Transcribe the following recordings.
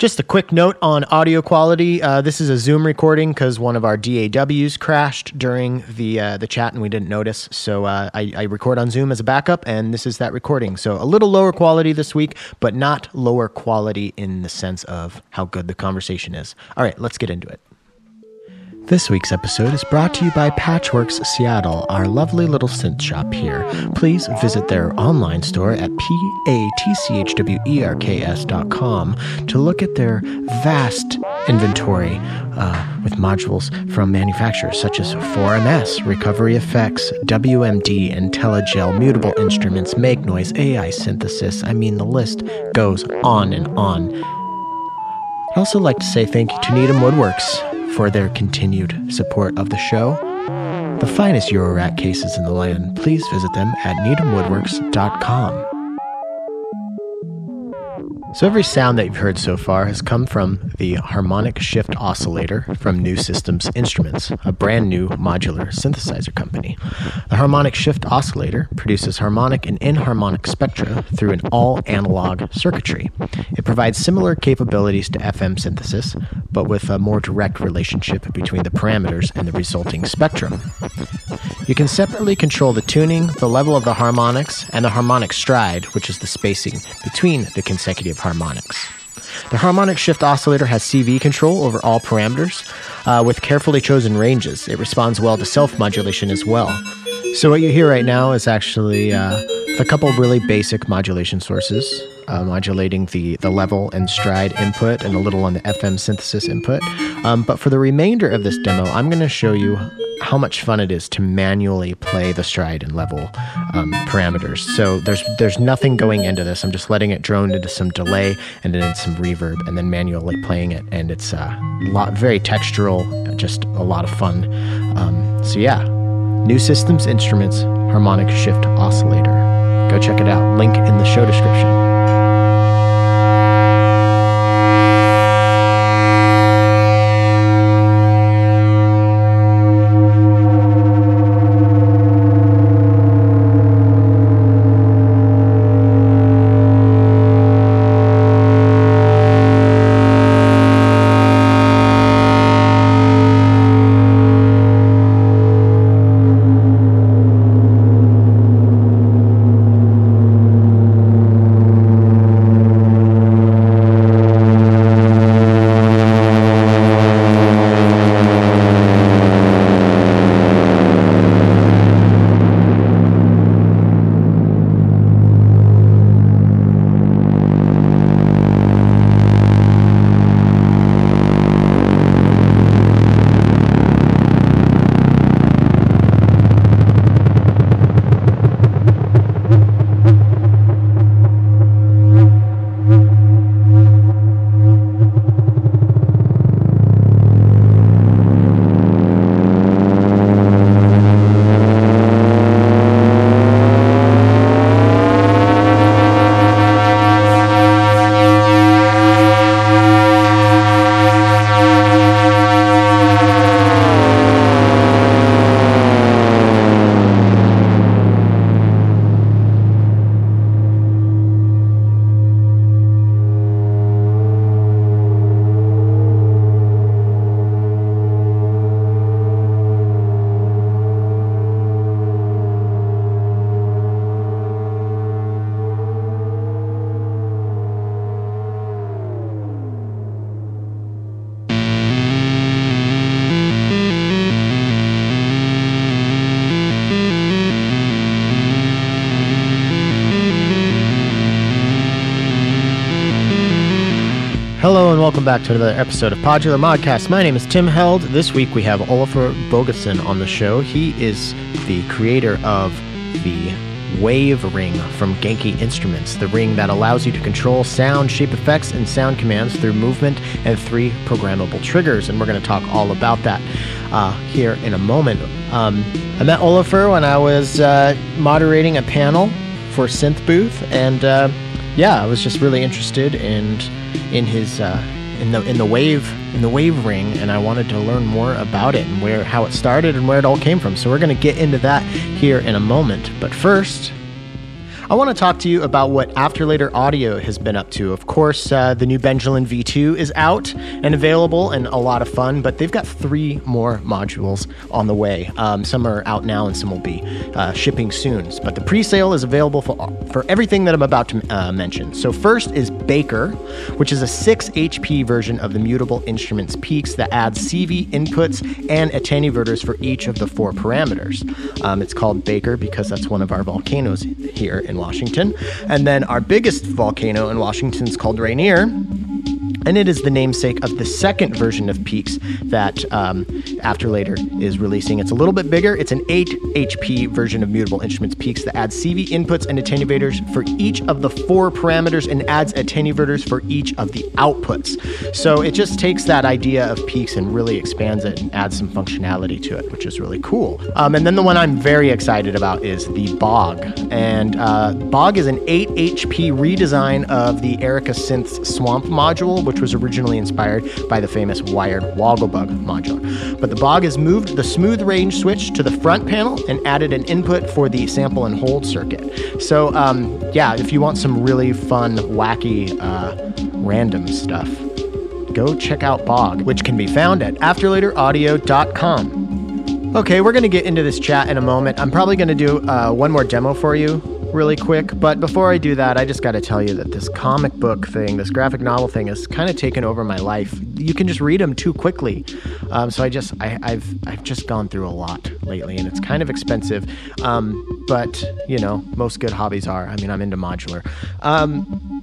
Just a quick note on audio quality. Uh, this is a Zoom recording because one of our DAWs crashed during the uh, the chat and we didn't notice. So uh, I, I, record on Zoom as a backup, and this is that recording. So a little lower quality this week, but not lower quality in the sense of how good the conversation is. All right, let's get into it. This week's episode is brought to you by Patchwerks Seattle, our lovely little synth shop here. Please visit their online store at patchwerks.com to look at their vast inventory uh, with modules from manufacturers such as 4MS, Recovery Effects, WMD, Intellijel, Mutable Instruments, Make Noise, AI Synthesis. I mean, the list goes on and on. I'd also like to say thank you to Needham Woodworks for their continued support of the show. The finest Eurorack cases in the land. Please visit them at needhamwoodworks.com. So, every sound that you've heard so far has come from the harmonic shift oscillator from New Systems Instruments, a brand new modular synthesizer company. The harmonic shift oscillator produces harmonic and inharmonic spectra through an all analog circuitry. It provides similar capabilities to FM synthesis, but with a more direct relationship between the parameters and the resulting spectrum. You can separately control the tuning, the level of the harmonics, and the harmonic stride, which is the spacing between the consecutive harmonics. The harmonic shift oscillator has CV control over all parameters uh, with carefully chosen ranges. It responds well to self modulation as well. So, what you hear right now is actually uh, a couple really basic modulation sources. Uh, modulating the, the level and stride input and a little on the FM synthesis input. Um, but for the remainder of this demo, I'm going to show you how much fun it is to manually play the stride and level um, parameters. So there's there's nothing going into this. I'm just letting it drone into some delay and then some reverb, and then manually playing it, and it's a uh, lot very textural, just a lot of fun. Um, so yeah, New Systems Instruments Harmonic Shift Oscillator. Go check it out. Link in the show description. Back to another episode of Podular Modcast. My name is Tim Held. This week we have Olafur Bogason on the show. He is the creator of the Wave Ring from Genki Instruments, the ring that allows you to control sound, shape effects, and sound commands through movement and three programmable triggers. And we're going to talk all about that uh, here in a moment. Um, I met Olafur when I was uh, moderating a panel for Synth Booth, and uh, yeah, I was just really interested in in his uh, in the in the wave in the wave ring, and I wanted to learn more about it and where how it started and where it all came from. So we're going to get into that here in a moment. But first, I want to talk to you about what Afterlater Audio has been up to. Of course, uh, the new Benjolin V2 is out and available and a lot of fun, but they've got three more modules on the way. Um, some are out now and some will be uh, shipping soon. But the pre sale is available for, for everything that I'm about to uh, mention. So, first is Baker, which is a 6 HP version of the Mutable Instruments Peaks that adds CV inputs and attenuators for each of the four parameters. Um, it's called Baker because that's one of our volcanoes here in Washington. And then our biggest volcano in Washington is called Rainier and it is the namesake of the second version of Peaks that um, Afterlater is releasing. It's a little bit bigger. It's an 8 HP version of Mutable Instruments Peaks that adds CV inputs and attenuators for each of the four parameters and adds attenuators for each of the outputs. So it just takes that idea of Peaks and really expands it and adds some functionality to it, which is really cool. Um, and then the one I'm very excited about is the Bog. And uh, Bog is an 8 HP redesign of the Erica Synths Swamp module which was originally inspired by the famous Wiard Wogglebug modular. But the Bog has moved the smooth range switch to the front panel and added an input for the sample and hold circuit. So, um, yeah, if you want some really fun, wacky, uh, random stuff, go check out Bog, which can be found at afterlateraudio.com. Okay, we're going to get into this chat in a moment. I'm probably going to do uh, one more demo for you really quick. But before I do that, I just got to tell you that this comic book thing, this graphic novel thing, has kind of taken over my life. You can just read them too quickly. Um, so I just, I, have I've just gone through a lot lately, and it's kind of expensive. Um, but you know, most good hobbies are. I mean, I'm into modular. Um,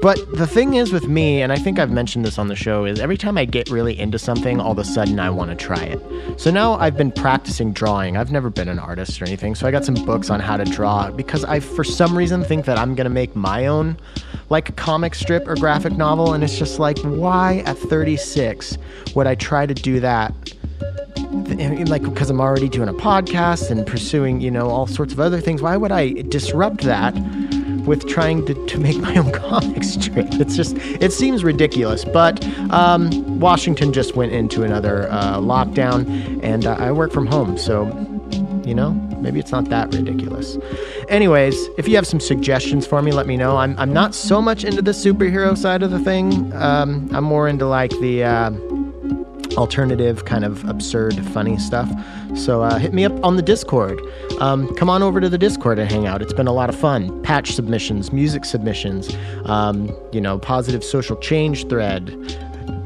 but the thing is with me, and I think I've mentioned this on the show, is every time I get really into something, all of a sudden I want to try it. So now I've been practicing drawing. I've never been an artist or anything, so I got some books on how to draw because I, for some reason, think that I'm gonna make my own, like comic strip or graphic novel, and it's just like, why at 36 would I try to do that? like because I'm already doing a podcast and pursuing, you know, all sorts of other things. Why would I disrupt that with trying to, to make my own comic strip. It's just, it seems ridiculous. But um, Washington just went into another uh, lockdown, and uh, I work from home. So, you know, maybe it's not that ridiculous. Anyways, if you have some suggestions for me, let me know. I'm, I'm not so much into the superhero side of the thing, um, I'm more into like the. Uh, alternative, kind of absurd, funny stuff. So uh, hit me up on the Discord. Um, come on over to the Discord and hang out. It's been a lot of fun. Patch submissions, music submissions, um, you know, positive social change thread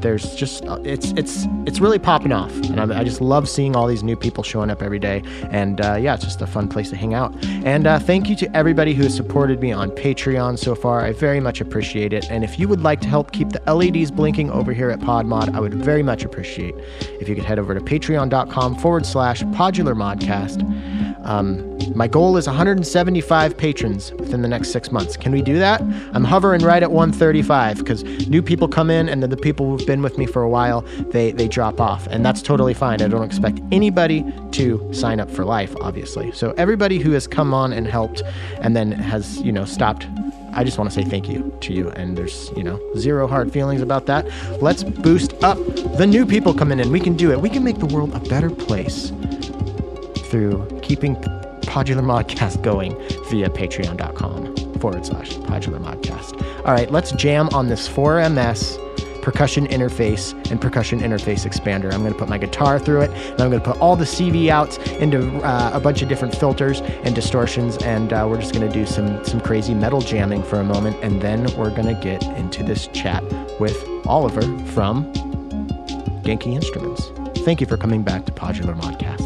there's just it's it's it's really popping off, and I, I, just love seeing all these new people showing up every day. And uh, yeah, it's just a fun place to hang out. And uh, thank you to everybody who has supported me on Patreon so far. I very much appreciate it. And if you would like to help keep the LEDs blinking over here at PodMod, I would very much appreciate if you could head over to patreon.com forward slash podular modcast. Um, my goal is 175 patrons within the next six months. Can we do that? I'm hovering right at 135 because new people come in and then the people who've been with me for a while, they, they drop off. And that's totally fine. I don't expect anybody to sign up for life, obviously. So everybody who has come on and helped and then has, you know, stopped I just want to say thank you to you. And there's, you know, zero hard feelings about that. Let's boost up the new people coming in. We can do it. We can make the world a better place through keeping Podular Modcast going via patreon.com forward slash Podular Modcast. All right, let's jam on this 4MS percussion interface and percussion interface expander. I'm going to put my guitar through it, and I'm going to put all the CV outs into uh, a bunch of different filters and distortions, and uh, we're just going to do some some crazy metal jamming for a moment, and then we're going to get into this chat with Oliver from Genki Instruments. Thank you for coming back to Podular Modcast.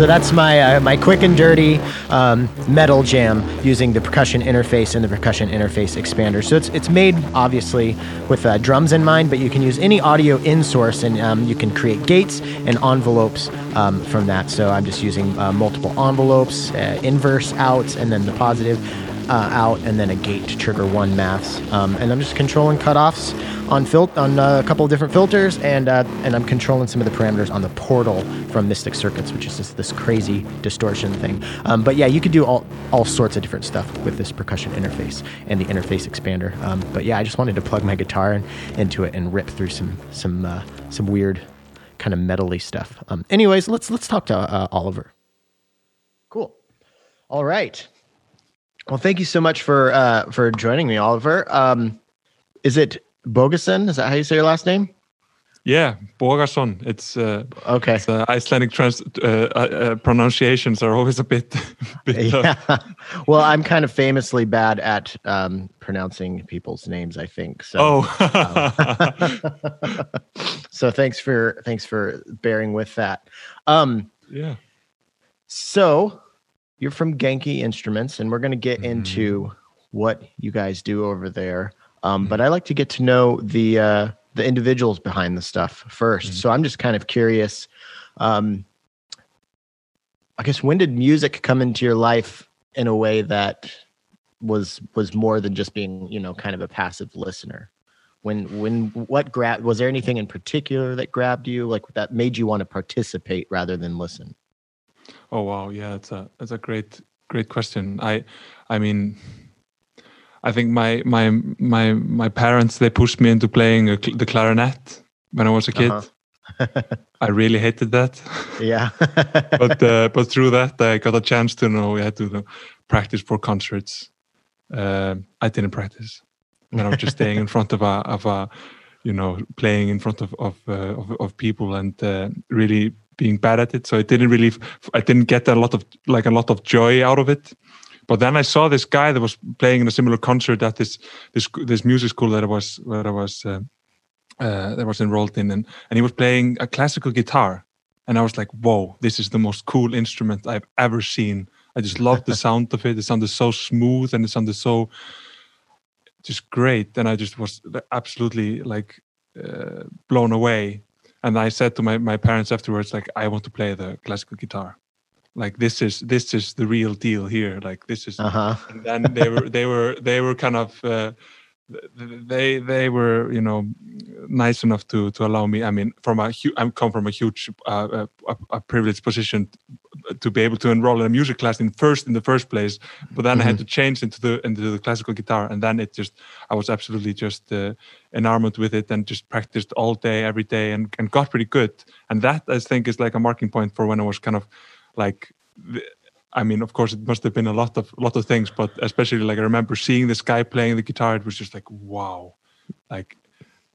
So that's my uh, my quick and dirty um, metal jam using the percussion interface and the percussion interface expander. So it's it's made obviously with uh, drums in mind, but you can use any audio in source, and um, you can create gates and envelopes um, from that. So I'm just using uh, multiple envelopes, uh, inverse out, and then the positive uh, out, and then a gate to trigger one maths. Um, and I'm just controlling cutoffs on fil- on uh, a couple of different filters, and uh, and I'm controlling some of the parameters on the portal from Mystic Circuits, which is just this crazy distortion thing. Um, but yeah, you could do all all sorts of different stuff with this percussion interface and the interface expander. Um, but yeah, I just wanted to plug my guitar in, into it and rip through some some uh, some weird kind of metally stuff. Um, anyways, let's let's talk to uh, Oliver. Cool. All right. Well, thank you so much for uh, for joining me, Oliver. Um, is it Bogason? Is that how you say your last name? Yeah, Bogason. It's uh, okay. It's, uh, Icelandic trans- uh, uh, pronunciations are always a bit. bit yeah. well, I'm kind of famously bad at um, pronouncing people's names. I think so. Oh. um, so thanks for thanks for bearing with that. Um, yeah. So you're from Genki Instruments, and we're going to get mm-hmm. into what you guys do over there. Um, mm-hmm. But I like to get to know the uh, the individuals behind the stuff 1st mm-hmm. So I'm just kind of curious. Um, I guess when did music come into your life in a way that was was more than just being you know kind of a passive listener? When when what grabbed was there anything in particular that grabbed you like that made you want to participate rather than listen? Oh wow, yeah, it's a it's a great great question. I I mean, I think my my my my parents they pushed me into playing a, the clarinet when I was a kid. Uh-huh. I really hated that. Yeah, but uh, but through that I got a chance to know we had to uh, practice for concerts. Uh, I didn't practice, and I was just staying in front of a of a you know playing in front of of uh, of, of, people and uh, really being bad at it. So I didn't really, I didn't get a lot of like a lot of joy out of it. But then I saw this guy that was playing in a similar concert at this this this music school that I was that I was uh, uh, that I was enrolled in, and and he was playing a classical guitar, and I was like, whoa, this is the most cool instrument I've ever seen. I just loved the sound of it. It sounded so smooth and it sounded so just great, and I just was absolutely like uh, blown away and I said to my, my parents afterwards, like, I want to play the classical guitar. Like this is this is the real deal here. Like this is. Uh-huh. And then they were they were they were kind of uh, they they were you know nice enough to to allow me. I mean, from a I come from a huge uh, a, a, privileged position to be able to enroll in a music class in first in the first place. But then mm-hmm. I had mm-hmm. to change into the into the classical guitar, and then it just I was absolutely just uh, enamored with it and just practiced all day every day and and got pretty good. And that I think is like a marking point for when I was kind of like. I mean, of course, it must have been a lot of lot of things, but especially like I remember seeing this guy playing the guitar. It was just like, wow, like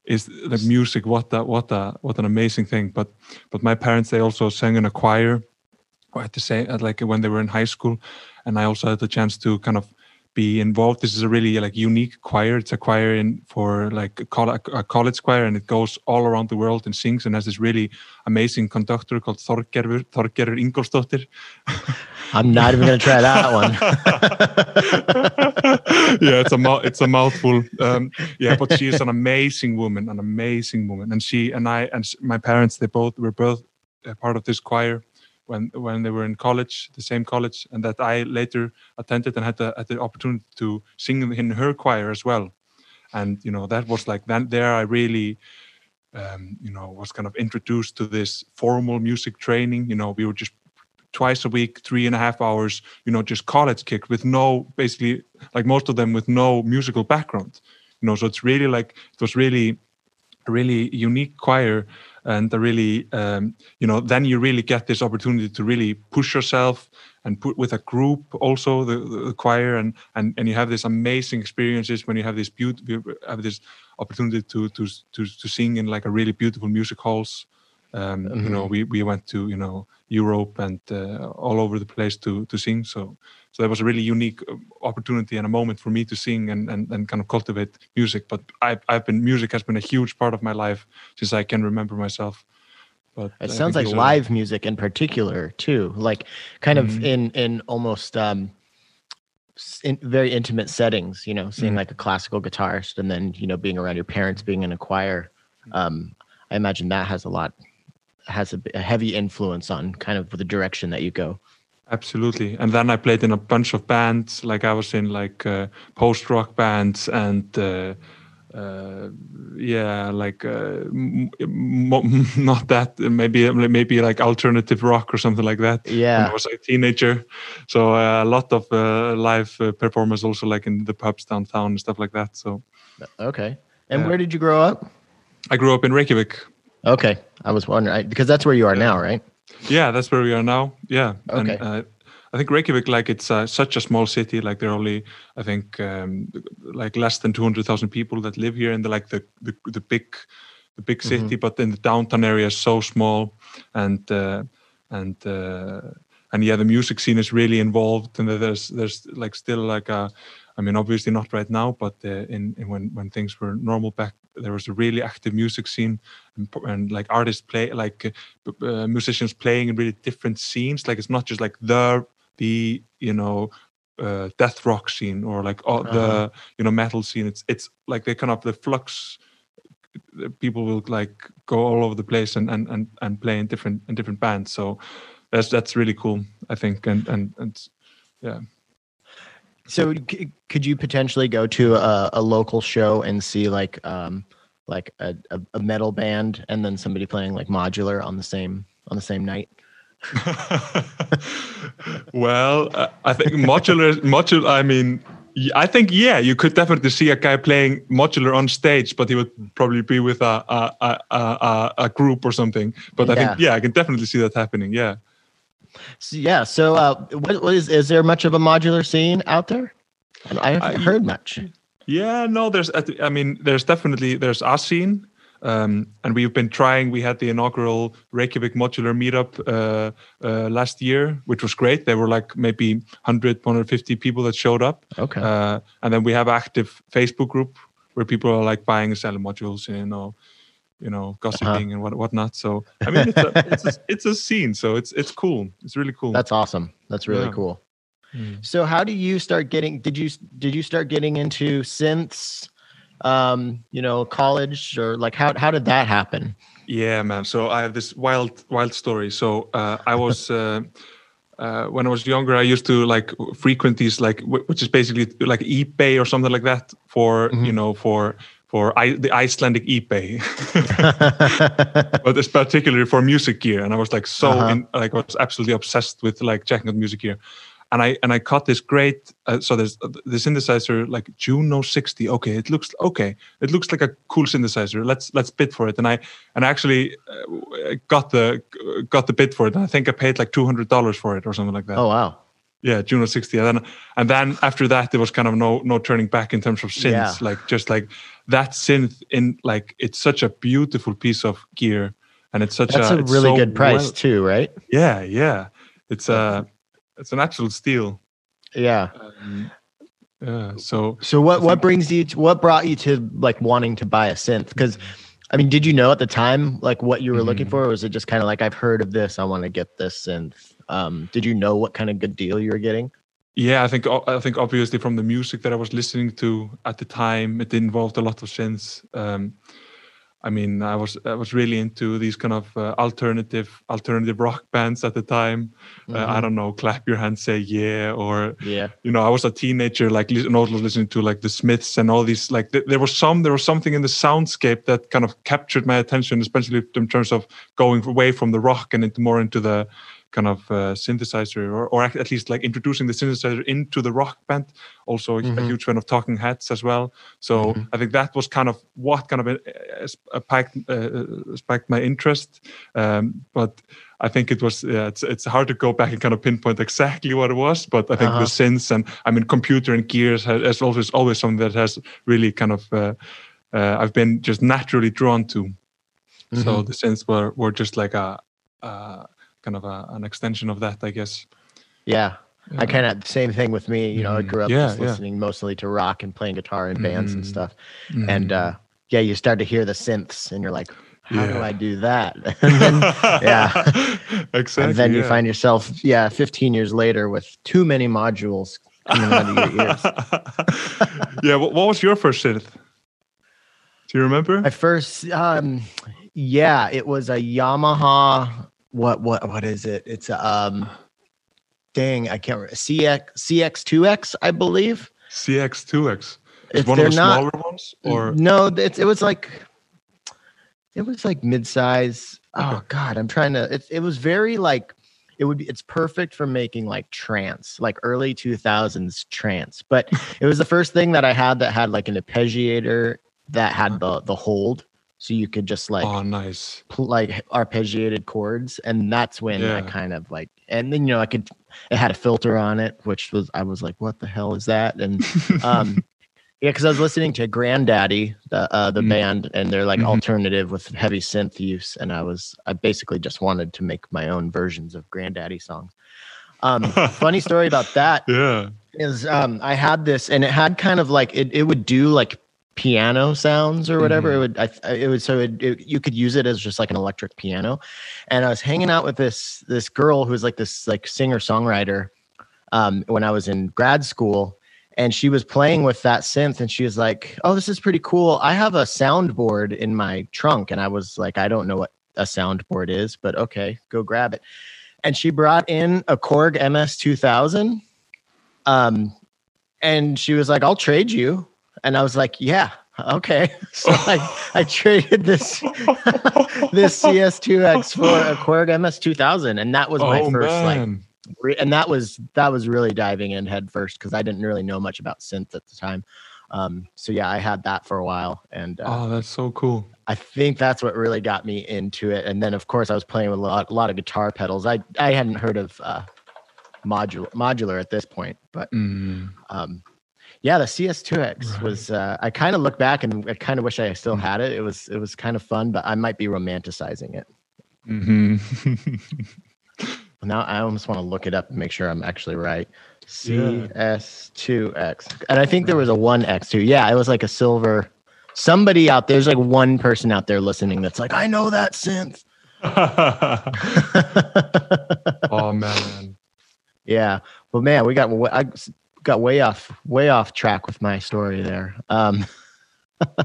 is the music. What that, what a, what an amazing thing. But but my parents they also sang in a choir, at the same like when they were in high school, and I also had the chance to kind of be involved. This is a really like unique choir. It's a choir in for like a, college choir, and it goes all around the world and sings and has this really amazing conductor called Þorgerður Þorgerður Ingólfsdóttir. I'm not even going to try that one. yeah, it's a it's a mouthful. Um, yeah, but she is an amazing woman, an amazing woman, and she and I and my parents they both were both part of this choir when when they were in college, the same college, and that I later attended and had the, had the opportunity to sing in her choir as well. And you know that was like then there I really, um, you know, was kind of introduced to this formal music training. You know, we were just twice a week, three and a half hours. You know, just college kick with no basically like most of them with no musical background. You know, so it's really like it was really really unique choir and the really um, you know then you really get this opportunity to really push yourself and put with a group also the, the choir and, and and you have these amazing experiences when you have this beautiful have this opportunity to to to to sing in like a really beautiful music halls um, mm-hmm. you know mm-hmm. we we went to you know Europe and uh, all over the place to to sing so so that was a really unique uh, opportunity and a moment for me to sing and, and, and kind of cultivate music. But I've, I've been music has been a huge part of my life since I can remember myself. But It I sounds like are- live music in particular too, like kind of Mhm. in in almost um, in very intimate settings. You know, seeing Mhm. like a classical guitarist, and then you know being around your parents, being in a choir. Um, I imagine that has a lot has a heavy influence on kind of the direction that you go. Absolutely. And then I played in a bunch of bands. Like I was in like uh, post rock bands and uh, uh, yeah, like uh, m- m- not that maybe maybe like alternative rock or something like that. When Yeah. I was a teenager, so uh, a lot of uh, live uh, performance also like in the pubs downtown and stuff like that. So Okay. And where did you grow up? I grew up in Reykjavik. Okay, I was wondering because that's where you are Yeah. now, right? Yeah, that's where we are now. Yeah. Okay. And, uh, I think Reykjavik, like it's uh, such a small city. Like there are only, I think, um, like less than two hundred thousand people that live here in the like the the, the big, the big Mhm. city. But in the downtown area is so small, and uh, and uh, and yeah, the music scene is really involved. And there's there's like still like a, I mean, obviously not right now, but uh, in, in when when things were normal back, there was a really active music scene, and, and like artists play like uh, uh, musicians playing in really different scenes. Like it's not just like the the you know uh, death rock scene or like oh, Uh-huh. the you know metal scene. It's it's like they kind of the flux. People will like go all over the place and and and, and play in different in different bands. So that's that's really cool. I think and and and yeah. So c- could you potentially go to a, a local show and see like um like a, a, a metal band and then somebody playing like modular on the same on the same night? well, uh, I think modular, modular. I mean, I think yeah, you could definitely see a guy playing modular on stage, but he would probably be with a a a, a, a- group or something. But I think yeah, I can definitely see that happening. Yeah. So, yeah. So uh, what, what is is there much of a modular scene out there? I haven't I- heard much. Yeah, no, there's, I mean, there's definitely, there's our scene. Um, and we've been trying, we had the inaugural Reykjavik modular meetup uh, uh, last year, which was great. There were like maybe 100, 150 people that showed up. Okay. Uh, and then we have active Facebook group where people are like buying and selling modules, you know, you know, gossiping and what whatnot. So I mean, it's a, it's a it's a scene, so it's it's cool. It's really cool. That's awesome. That's really Yeah. cool. Mm. So how do you start getting did you did you start getting into synths um you know college or like how how did that happen? Yeah, man. So I have this wild, wild story. So uh, I was uh, uh, when I was younger, I used to like frequent these like wh- which is basically like eBay or something like that for you Mhm. know for for I, the Icelandic eBay, but it's particularly for music gear. And I was like so Uh-huh. in, like I was absolutely obsessed with like checking out music gear. And I and I caught this great. Uh, so there's uh, the synthesizer like Juno 60. Okay, it looks okay. It looks like a cool synthesizer. Let's let's bid for it. And I and I actually uh, got the got the bid for it. And I think I paid like two hundred dollars for it or something like that. oh wow. Yeah, Juno 60. And then and then after that there was kind of no no turning back in terms of synths. Yeah. Like just like that synth in like it's such a beautiful piece of gear. And it's such That's a, a really so good price well- too, right? yeah, yeah. It's a it's an actual steal. Yeah. Um, yeah. So So what what brings you to, what brought you to like wanting to buy a synth? Because I mean, did you know at the time like what you were looking Mhm. for, or was it just kind of like I've heard of this, I want to get this and Um, did you know what kind of good deal you were getting? Yeah, I think I think obviously from the music that I was listening to at the time, it involved a lot of synths. Um, I mean, I was I was really into these kind of uh, alternative alternative rock bands at the time. Uh, I Mhm. don't know, clap your hands, say yeah, or Yeah. you know, I was a teenager, like also listening to like the Smiths and all these. Like th- there was some, there was something in the soundscape that kind of captured my attention, especially in terms of going away from the rock and into more into the kind of uh, synthesizer, or, or at least like introducing the synthesizer into the rock band. Also, a- a huge fan of Talking Heads as well. So Mhm. I think that was kind of what kind of uh, uh, spiked, uh, spiked my interest. Um, but I think it was yeah, it's it's hard to go back and kind of pinpoint exactly what it was, but I think Uh-huh. the synths and I mean computer and gears has, always always something that has really kind of uh, uh, I've been just naturally drawn to. So Mhm. the synths were were just like a, a kind of a, an extension of that, I guess. Yeah. I kind of same thing with me. You know, I Mhm. grew up Yeah, just yeah. listening mostly to rock and playing guitar in bands and Mhm. stuff. And Mhm. uh, yeah, you start to hear the synths, and you're like, how do I do that? then, yeah. exactly. and then you find yourself, yeah, 15 years later with too many modules coming out of your ears. yeah. What, what was your first synth? Do you remember? My first, um, yeah, it was a Yamaha. What what what is it? It's a um, dang, I can't remember. CX CS2X, I believe. CS2X. Is It's, one of the not. smaller ones, or no, it's, it was like it was like mid-size. Oh Okay. God, I'm trying to. It it was very like it would be. It's perfect for making like trance, like early 2000s trance. But it was the first thing that I had that had like an arpeggiator that had the the hold, so you could just like oh, nice. pl- like arpeggiated chords and that's when i kind of like and then you know i could it had a filter on it which was i was like what the hell is that and um yeah because i was listening to Grandaddy the uh the Mm. band and they're like Mhm. alternative with heavy synth use and i was i basically just wanted to make my own versions of Grandaddy songs um funny story about that yeah. is um I had this and it had kind of like it, it would do like piano sounds or whatever Mhm. it would I, it would so it, it, you could use it as just like an electric piano. And I was hanging out with this this girl who's like this like singer songwriter um when I was in grad school and she was playing with that synth and she was like oh this is pretty cool. I have a soundboard in my trunk. And I was like I don't know what a soundboard is but okay go grab it. And she brought in a Korg MS 2000 um and she was like i'll trade you and i was like yeah okay so i i traded this this cs2x for a korg ms 2000 and that was my oh first like re- and that was that was really diving in head first because i didn't really know much about synth at the time um so yeah i had that for a while and uh, oh, that's so cool. I think that's what really got me into it. And then, of course, I was playing with a lot, a lot of guitar pedals. I I hadn't heard of uh, modular modular at this point, but Mm. um, yeah, the CS2X Right. was. Uh, I kind of look back and I kind of wish I still had it. It was it was kind of fun, but I might be romanticizing it. Mm-hmm. Now I almost want to look it up and make sure I'm actually right. CS2X, and I think there was a one X too. Yeah, it was like a silver. Somebody out there's like one person out there listening that's like, I know that synth. oh man. Yeah, but man, we got I got way off way off track with my story there. Um,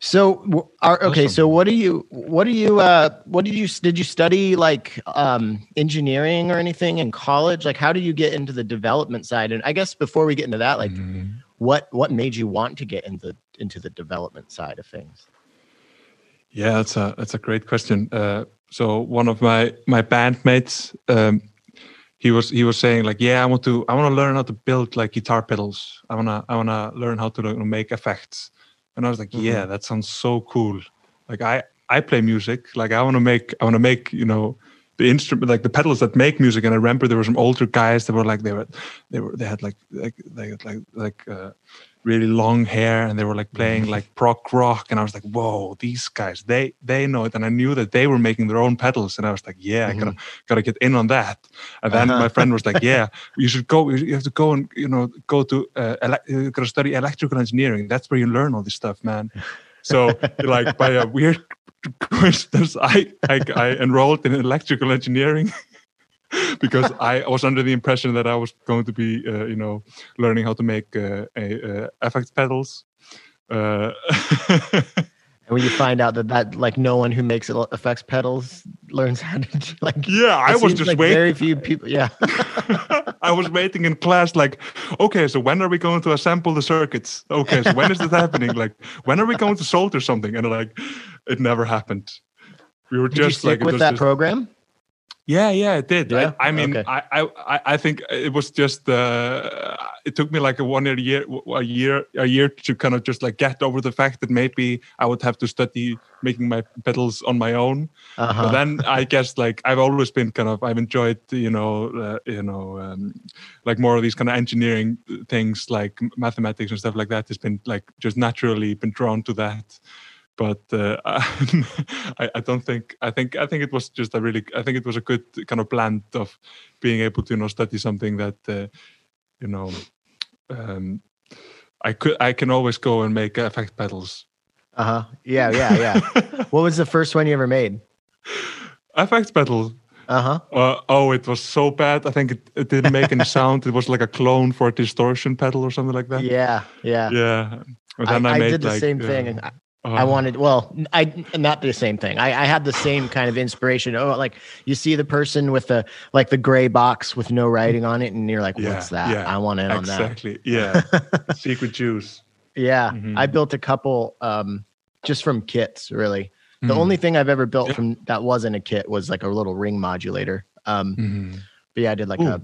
so are, okay, so what do you what do you uh what did you did you study like um engineering or anything in college? Like how do you get into the development side? And I guess before we get into that, like Mhm. what what made you want to get into into the development side of things? Yeah, that's a that's a great question. Uh, so one of my my bandmates, um, he was he was saying like, yeah, I want to I want to learn how to build like guitar pedals. I wanna I wanna learn how to make effects. And I was like, yeah, that sounds so cool. Like I I play music. Like I want to make I want to make you know the instrument like the pedals that make music. And I remember there were some older guys that were like they were they were they had like like they had like like. Uh, really long hair and they were like playing like prog rock and I was like whoa these guys they they know it. And I knew that they were making their own pedals and I was like yeah I gotta gotta get in on that. And then Uh-huh. my friend was like yeah you should go you have to go and you know go to uh, ele- you gotta study electrical engineering. That's where you learn all this stuff man. So like by a weird coincidence I, I I enrolled in electrical engineering because I was under the impression that I was going to be, uh, you know, learning how to make uh, a, uh, effects pedals. Uh, And when you find out that that like no one who makes effects pedals learns how to do, like yeah, I was just like waiting. very few people yeah I was waiting in class, like, okay, so when are we going to assemble the circuits? Okay, so when is this happening? Like, when are we going to solder something? And like, it never happened. We were did just like, it with that just- program Yeah, yeah, it did. Yeah? I, I mean, Okay. I, I, I- think it was just. Uh, it took me like a one year, a year, a year to kind of just like get over the fact that maybe I would have to study making my pedals on my own. uh-huh. But then I guess like I've always been kind of I've enjoyed you know uh, you know um, like more of these kind of engineering things like mathematics and stuff like that has been like just naturally been drawn to that but uh, I, I don't think I think I think it was just a really I think it was a good kind of blend of being able to you know study something that uh, you know um, I could I can always go and make effect pedals Uh huh. Yeah, yeah, yeah. what was the first one you ever made? FX pedal. Uh-huh. Uh, oh, it was so bad. I think it, it didn't make any sound. It was like a clone for a distortion pedal or something like that. Yeah, yeah. Yeah. And I, I, I did the like, same thing. I, uh, I wanted, well, I not the same thing. I, I had the same kind of inspiration. Oh, like you see the person with the like the gray box with no writing on it, and you're like, Yeah, "What's that? yeah, I want in on that." Exactly. Yeah. Secret juice. Yeah, Mhm. I built a couple um, just from kits. Really, the Mhm. only thing I've ever built Yeah. from that wasn't a kit was like a little ring modulator. Um, Mhm. but yeah, I did like a,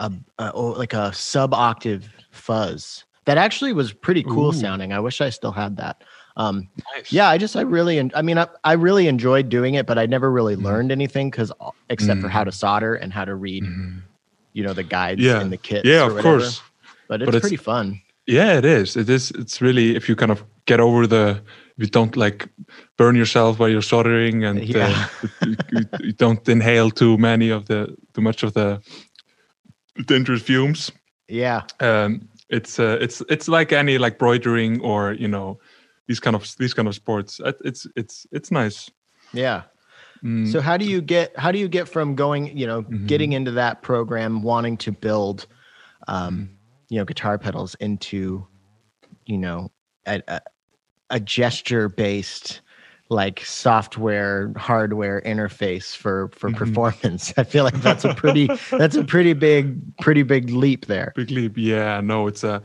a, a oh, like a sub octave fuzz that actually was pretty cool Ooh. sounding. I wish I still had that. Um, Nice. yeah, I just I really I mean I, I really enjoyed doing it, but I never really Mhm. learned anything because except for Mm. how to solder and how to read, Mhm. you know, the guides Yeah. in the kits. Yeah, or of whatever. course. But it's But it's- pretty fun. Yeah, it is. It is. It's really if you kind of get over the if you don't like burn yourself while you're soldering and Yeah. uh, you, you- you don't inhale too many of the too much of the dangerous fumes. Yeah, Um, it's uh, it's it's like any like broidering or you know these kind of these kind of sports. It's it's it's nice. yeah. Mm, So how do you get how do you get from going, you know, Mhm. getting into that program, wanting to build, Mm-hmm. um, you know, guitar pedals into, you know, a a, a gesture based like software hardware interface for for Mhm. performance. I feel like that's a pretty that's a pretty big pretty big leap there. big leap. Yeah, no, it's a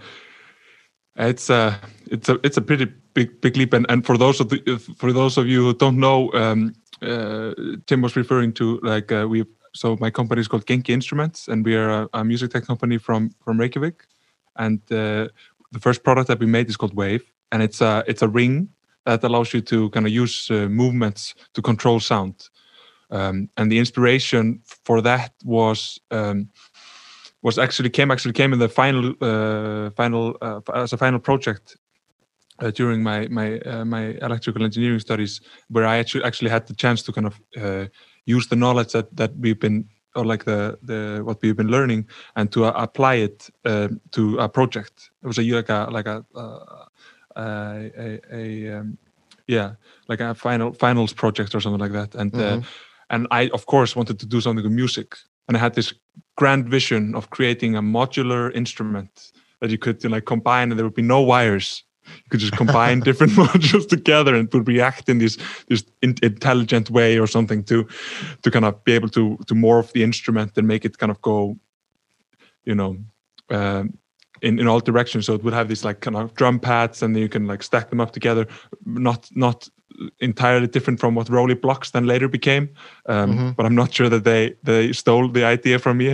it's a it's a it's a pretty big big leap. And and for those of the for those of you who don't know, um, uh, Tim was referring to like uh, we. So my company is called Genki Instruments, and we are a, a music tech company from from Reykjavik. And uh, the first product that we made is called Wave, and it's a it's a ring that allows you to kind of use uh, movements to control sound. Um, and the inspiration for that was um, was actually came actually came in the final uh, final uh, as a final project uh, during my my uh, my electrical engineering studies, where I actually actually had the chance to kind of uh, use the knowledge that that we've been or like the the what we've been learning and to uh, apply it uh, to a project. It was a like a like a uh, a, a, a um, yeah like a final finals project or something like that and uh, Mhm. and I of course wanted to do something with music and I had this grand vision of creating a modular instrument that you could like combine and there would be no wires you could just combine different modules together and would react in this this in, intelligent way or something to to kind of be able to to morph the instrument and make it kind of go you know um, in, in all directions. So it would have these like kind of drum pads and then you can like stack them up together. Not not entirely different from what Roli Blocks then later became. Um, Mhm. but I'm not sure that they they stole the idea from me.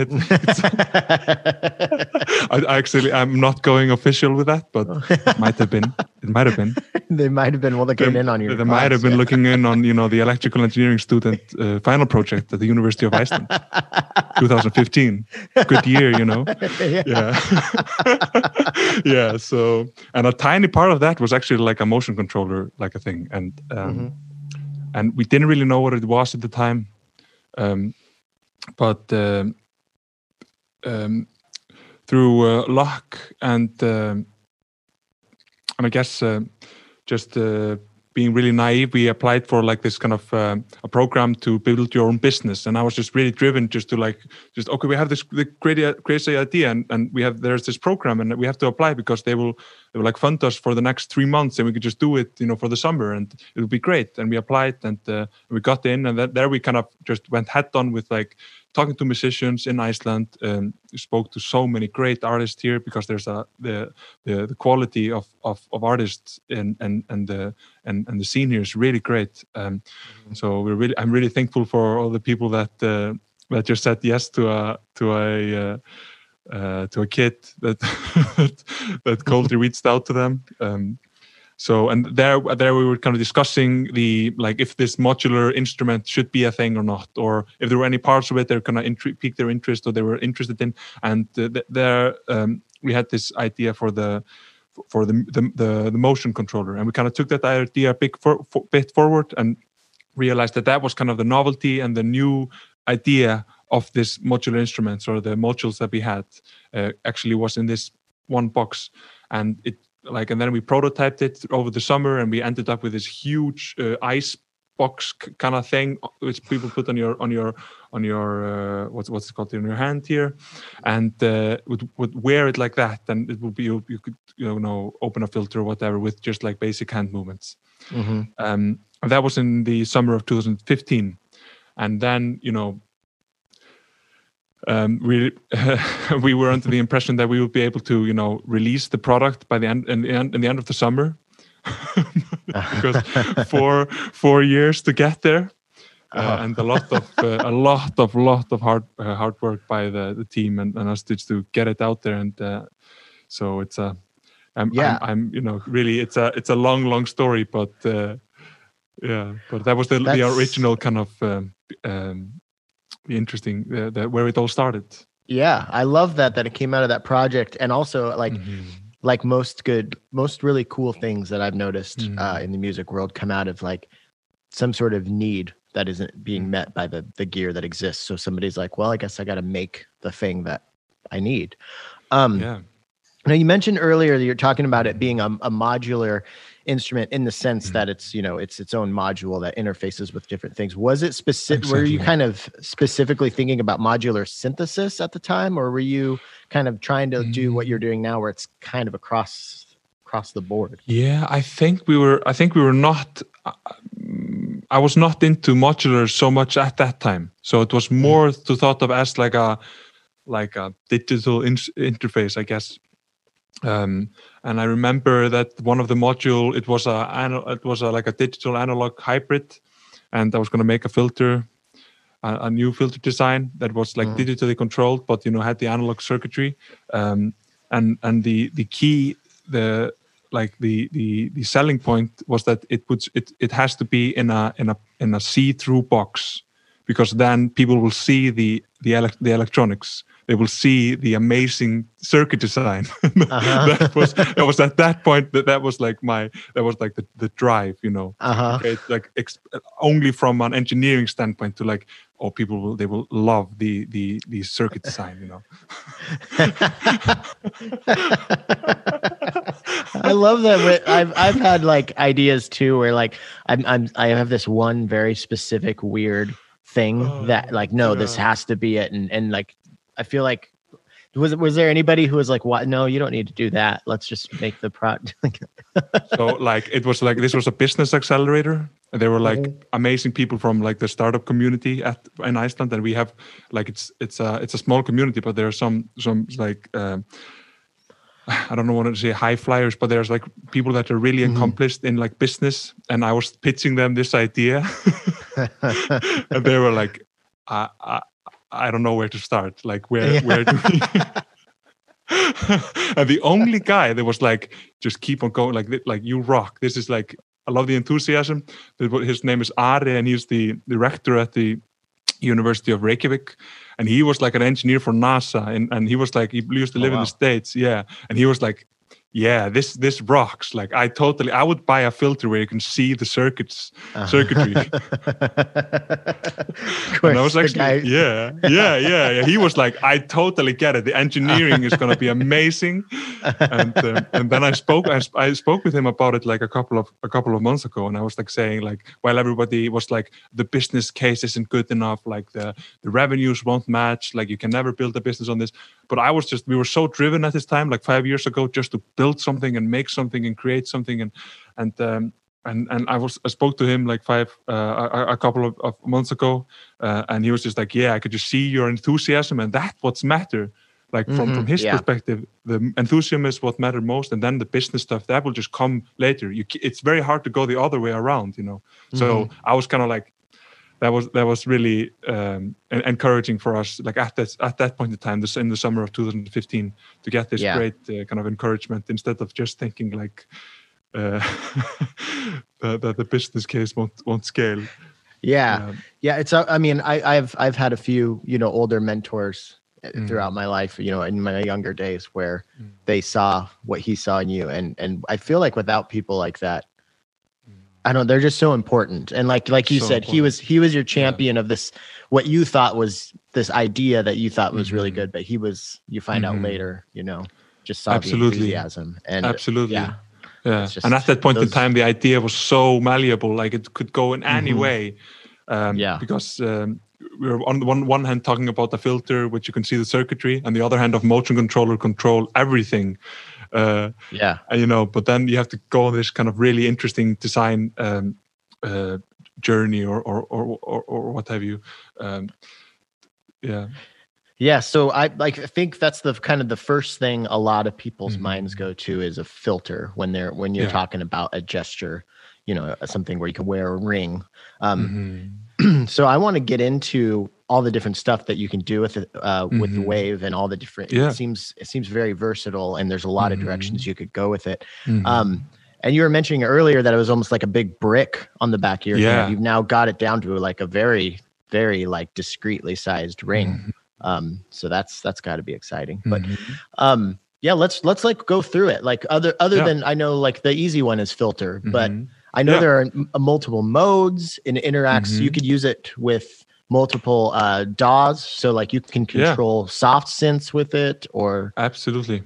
I, I actually I'm not going official with that but it might have been it might have been. They might have been well looking they, in on your they might have been yeah. looking in on you know the electrical engineering student uh, final project at the University of Iceland. 2015 good year you know? Yeah. yeah. Yeah so and a tiny part of that was actually like a motion controller like a thing. And um, Mhm. and we didn't really know what it was at the time um, but um, um, through uh, luck and um, and I guess uh, just uh, being really naive, we applied for like this kind of um a program to build your own business, and I was just really driven just to like just okay, we have this great crazy idea, and, and we have there's this program, and we have to apply because they will they will like fund us for the next three months, and we could just do it, you know, for the summer, and it would be great. And we applied, and uh, we got in, and that, there we kind of just went head on with like talking to musicians in Iceland. Um, spoke to so many great artists here because there's a the the, the quality of, of, of artists and and and the and, and the scene here is really great. Um, So we're really I'm really thankful for all the people that uh, that just said yes to a to a uh, uh, to a kid that that coldly reached out to them. Um, so and there there we were kind of discussing the like if this modular instrument should be a thing or not, or if there were any parts of it that kind of intri- piqued their interest or they were interested in. And uh, th- there um, we had this idea for the for the the, the, the motion controller, and we kind of took that idea a big for, for, bit forward and realized that that was kind of the novelty and the new idea of this modular instruments or the modules that we had uh, actually was in this one box and it like and then we prototyped it over the summer and we ended up with this huge uh, ice box kind of thing uh, which people put on your on your on your uh, what's what's it called in your hand here. And uh, would would wear it like that and it would be you, you could you know open a filter or whatever with just like basic hand movements. Mm-hmm. um, that was in the summer of 2015 and then you know um, we we were under the impression that we would be able to you know release the product by the end in the end, in the end of the summer because four four years to get there uh, Uh-huh. and a lot of uh, a lot of lot of hard uh, hard work by the, the team and, and us to, to get it out there and uh, so it's a I'm, Yeah. I'm, I'm you know really it's a it's a long long story but uh, yeah but that was the, the original kind of um, um, interesting uh, the, where it all started Yeah, I love that that it came out of that project, and also like Mhm. like most good, most really cool things that I've noticed Mhm. uh, in the music world come out of like some sort of need that isn't being Mhm. met by the the gear that exists. So somebody's like, well, I guess I got to make the thing that I need. Um, yeah Now you mentioned earlier that you're talking about it being a, a modular instrument in the sense Mhm. that it's you know it's its own module that interfaces with different things. Was it specific? Were you kind of specifically thinking about modular synthesis at the time, or were you kind of trying to do what Mm. you're doing now, where it's kind of across across the board? Yeah, I think we were. I think we were not. uh, mm, I was not into modular so much at that time. So it was more to thought of as like a like a digital in- interface, I guess. Um, and I remember that one of the module it was a it was a, like a digital analog hybrid, and I was going to make a filter, a, a new filter design that was like Mhm. digitally controlled, but you know had the analog circuitry. Um, and and the the key the like the the the selling point was that it puts it it has to be in a in a in a see-through box because then people will see the the elec the electronics they will see the amazing circuit design Uh-huh. that was that was at that point that that was like my that was like the, the drive you know Uh huh. okay, it's like ex- only from an engineering standpoint to like oh people will they will love the the the circuit design you know I love that. I've I've had like ideas too, where like I'm I'm I have this one very specific weird thing Oh, that like no, this has to be it, and and like I feel like was was there anybody who was like, what? No, you don't need to do that. Let's just make the product. so like it was like this was a business accelerator and there were like Mhm. amazing people from like the startup community at in Iceland and we have like it's it's a it's a small community but there are some some like um, I don't know what to say high flyers but there's like people that are really Mhm. accomplished in like business and I was pitching them this idea and they were like I, I I don't know where to start. Like where Yeah. where do we and the only guy that was like just keep on going like like you rock. This is like I love the enthusiasm. His name is Ari, and he's the the rector at the University of Reykjavik. And he was like an engineer for NASA and, and he was like he used to Oh, live in the states. Yeah. And he was like yeah this this rocks like I totally I would buy a filter where you can see the circuits circuitry and I was actually, yeah, yeah, yeah, yeah. He was like, I totally get it. The engineering is going to be amazing. And um, and then I spoke, I, I spoke with him about it like a couple of a couple of months ago, and I was like saying like, while everybody was like, the business case isn't good enough, like the the revenues won't match, like you can never build a business on this. But I was just, we were so driven at this time, like five years ago, just to build something and make something and create something, and and um, and and I was I spoke to him like five uh, a, a couple of, of months ago, uh, and he was just like, yeah, I could just see your enthusiasm, and that's what's matter. Like from from Mhm, his yeah. perspective, the enthusiasm is what mattered most, and then the business stuff that will just come later. You, it's very hard to go the other way around, you know. So I was kind of like, that was that was really um, encouraging for us. Like at that at that point in time, this in the summer of 2015, to get this Yeah. great uh, kind of encouragement instead of just thinking like uh, that, that the business case won't won't scale. yeah. Um, Yeah, it's. uh, I mean, I, I've I've had a few, you know, older mentors uh, Mm. throughout my life. You know, in my younger days, where Mm. they saw what he saw in you, and and I feel like without people like that, I don't. Know, they're just so important. And like like you So said, he was he was your champion of this. What you thought was this idea that you thought was really Mhm. good, but he was. You find out Mhm. later, you know. just saw Absolutely. the enthusiasm and Absolutely. yeah Yeah. Just and at that point in time, the idea was so malleable, like it could go in any Mhm. way. Um, Yeah. Because um, we are on the one, one hand talking about the filter, which you can see the circuitry, and the other hand of motion controller control everything. Uh, yeah and, you know, but then you have to go on this kind of really interesting design um, uh, journey or or, or or or what have you. Um, yeah. Yeah, so I like I think that's the kind of the first thing a lot of people's Mhm. minds go to is a filter when they're when you're Yeah. talking about a gesture, you know, something where you can wear a ring. Um, Mhm. so I want to get into all the different stuff that you can do with it uh, with the Mhm. wave and all the different. Yeah. It seems it seems very versatile, and there's a lot of Mhm. directions you could go with it. Mhm. Um, and you were mentioning earlier that it was almost like a big brick on the back of your Yeah. You've now got it down to like a very very like discreetly sized ring. Mhm. Um, so that's that's got to be exciting. But Mhm. um, yeah, let's let's like go through it. Like other other Yeah. than I know like the easy one is filter, but. I know Yeah. there are multiple modes and it interacts. You Mhm. could use it with multiple uh DAWs, so like you can Yeah. control soft synths with it, or absolutely.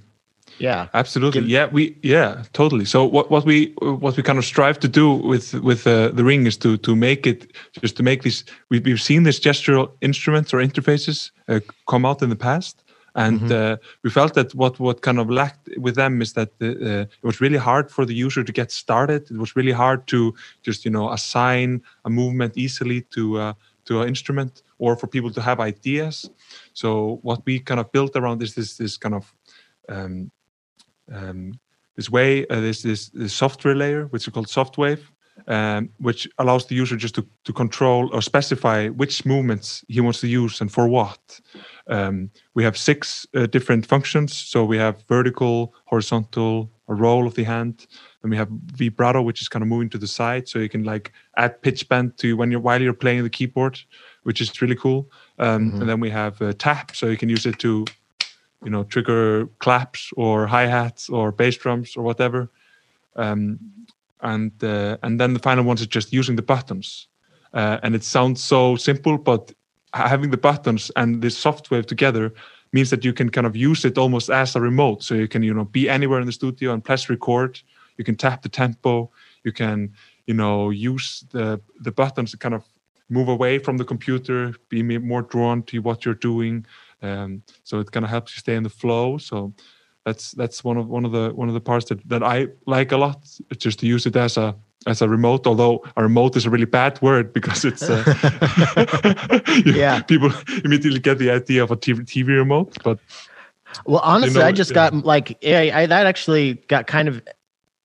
yeah, absolutely yeah we yeah totally so what what we what we kind of strive to do with with uh, the ring is to to make it just to make these we, we've seen these gestural instruments or interfaces uh, come out in the past and Mhm. uh, we felt that what what kind of lacked with them is that the, uh, it was really hard for the user to get started it was really hard to just you know assign a movement easily to uh, to an instrument or for people to have ideas. So what we kind of built around this is this this kind of um, um, this way, uh, this, this this software layer, which is called SoftWave, um, which allows the user just to, to control or specify which movements he wants to use and for what. Um, we have six uh, different functions. So we have vertical, horizontal, a roll of the hand, and we have vibrato, which is kind of moving to the side, so you can like add pitch bend to when you're while you're playing the keyboard, which is really cool. Um, Mhm. And then we have uh, tap, so you can use it to you know trigger claps or hi hats or bass drums or whatever um, and uh, and then the final one is just using the buttons uh, and it sounds so simple but having the buttons and this software together means that you can kind of use it almost as a remote. So you can you know be anywhere in the studio and press record. You can tap the tempo. You can you know use the the buttons to kind of move away from the computer be more drawn to what you're doing. Um, so it kind of helps you stay in the flow. So that's that's one of one of the one of the parts that, that I like a lot just to use it as a as a remote although a remote is a really bad word because it's uh, you- Yeah. people immediately get the idea of a TV, TV remote but Well, honestly, know, I just yeah. got like, yeah, I, that actually got kind of.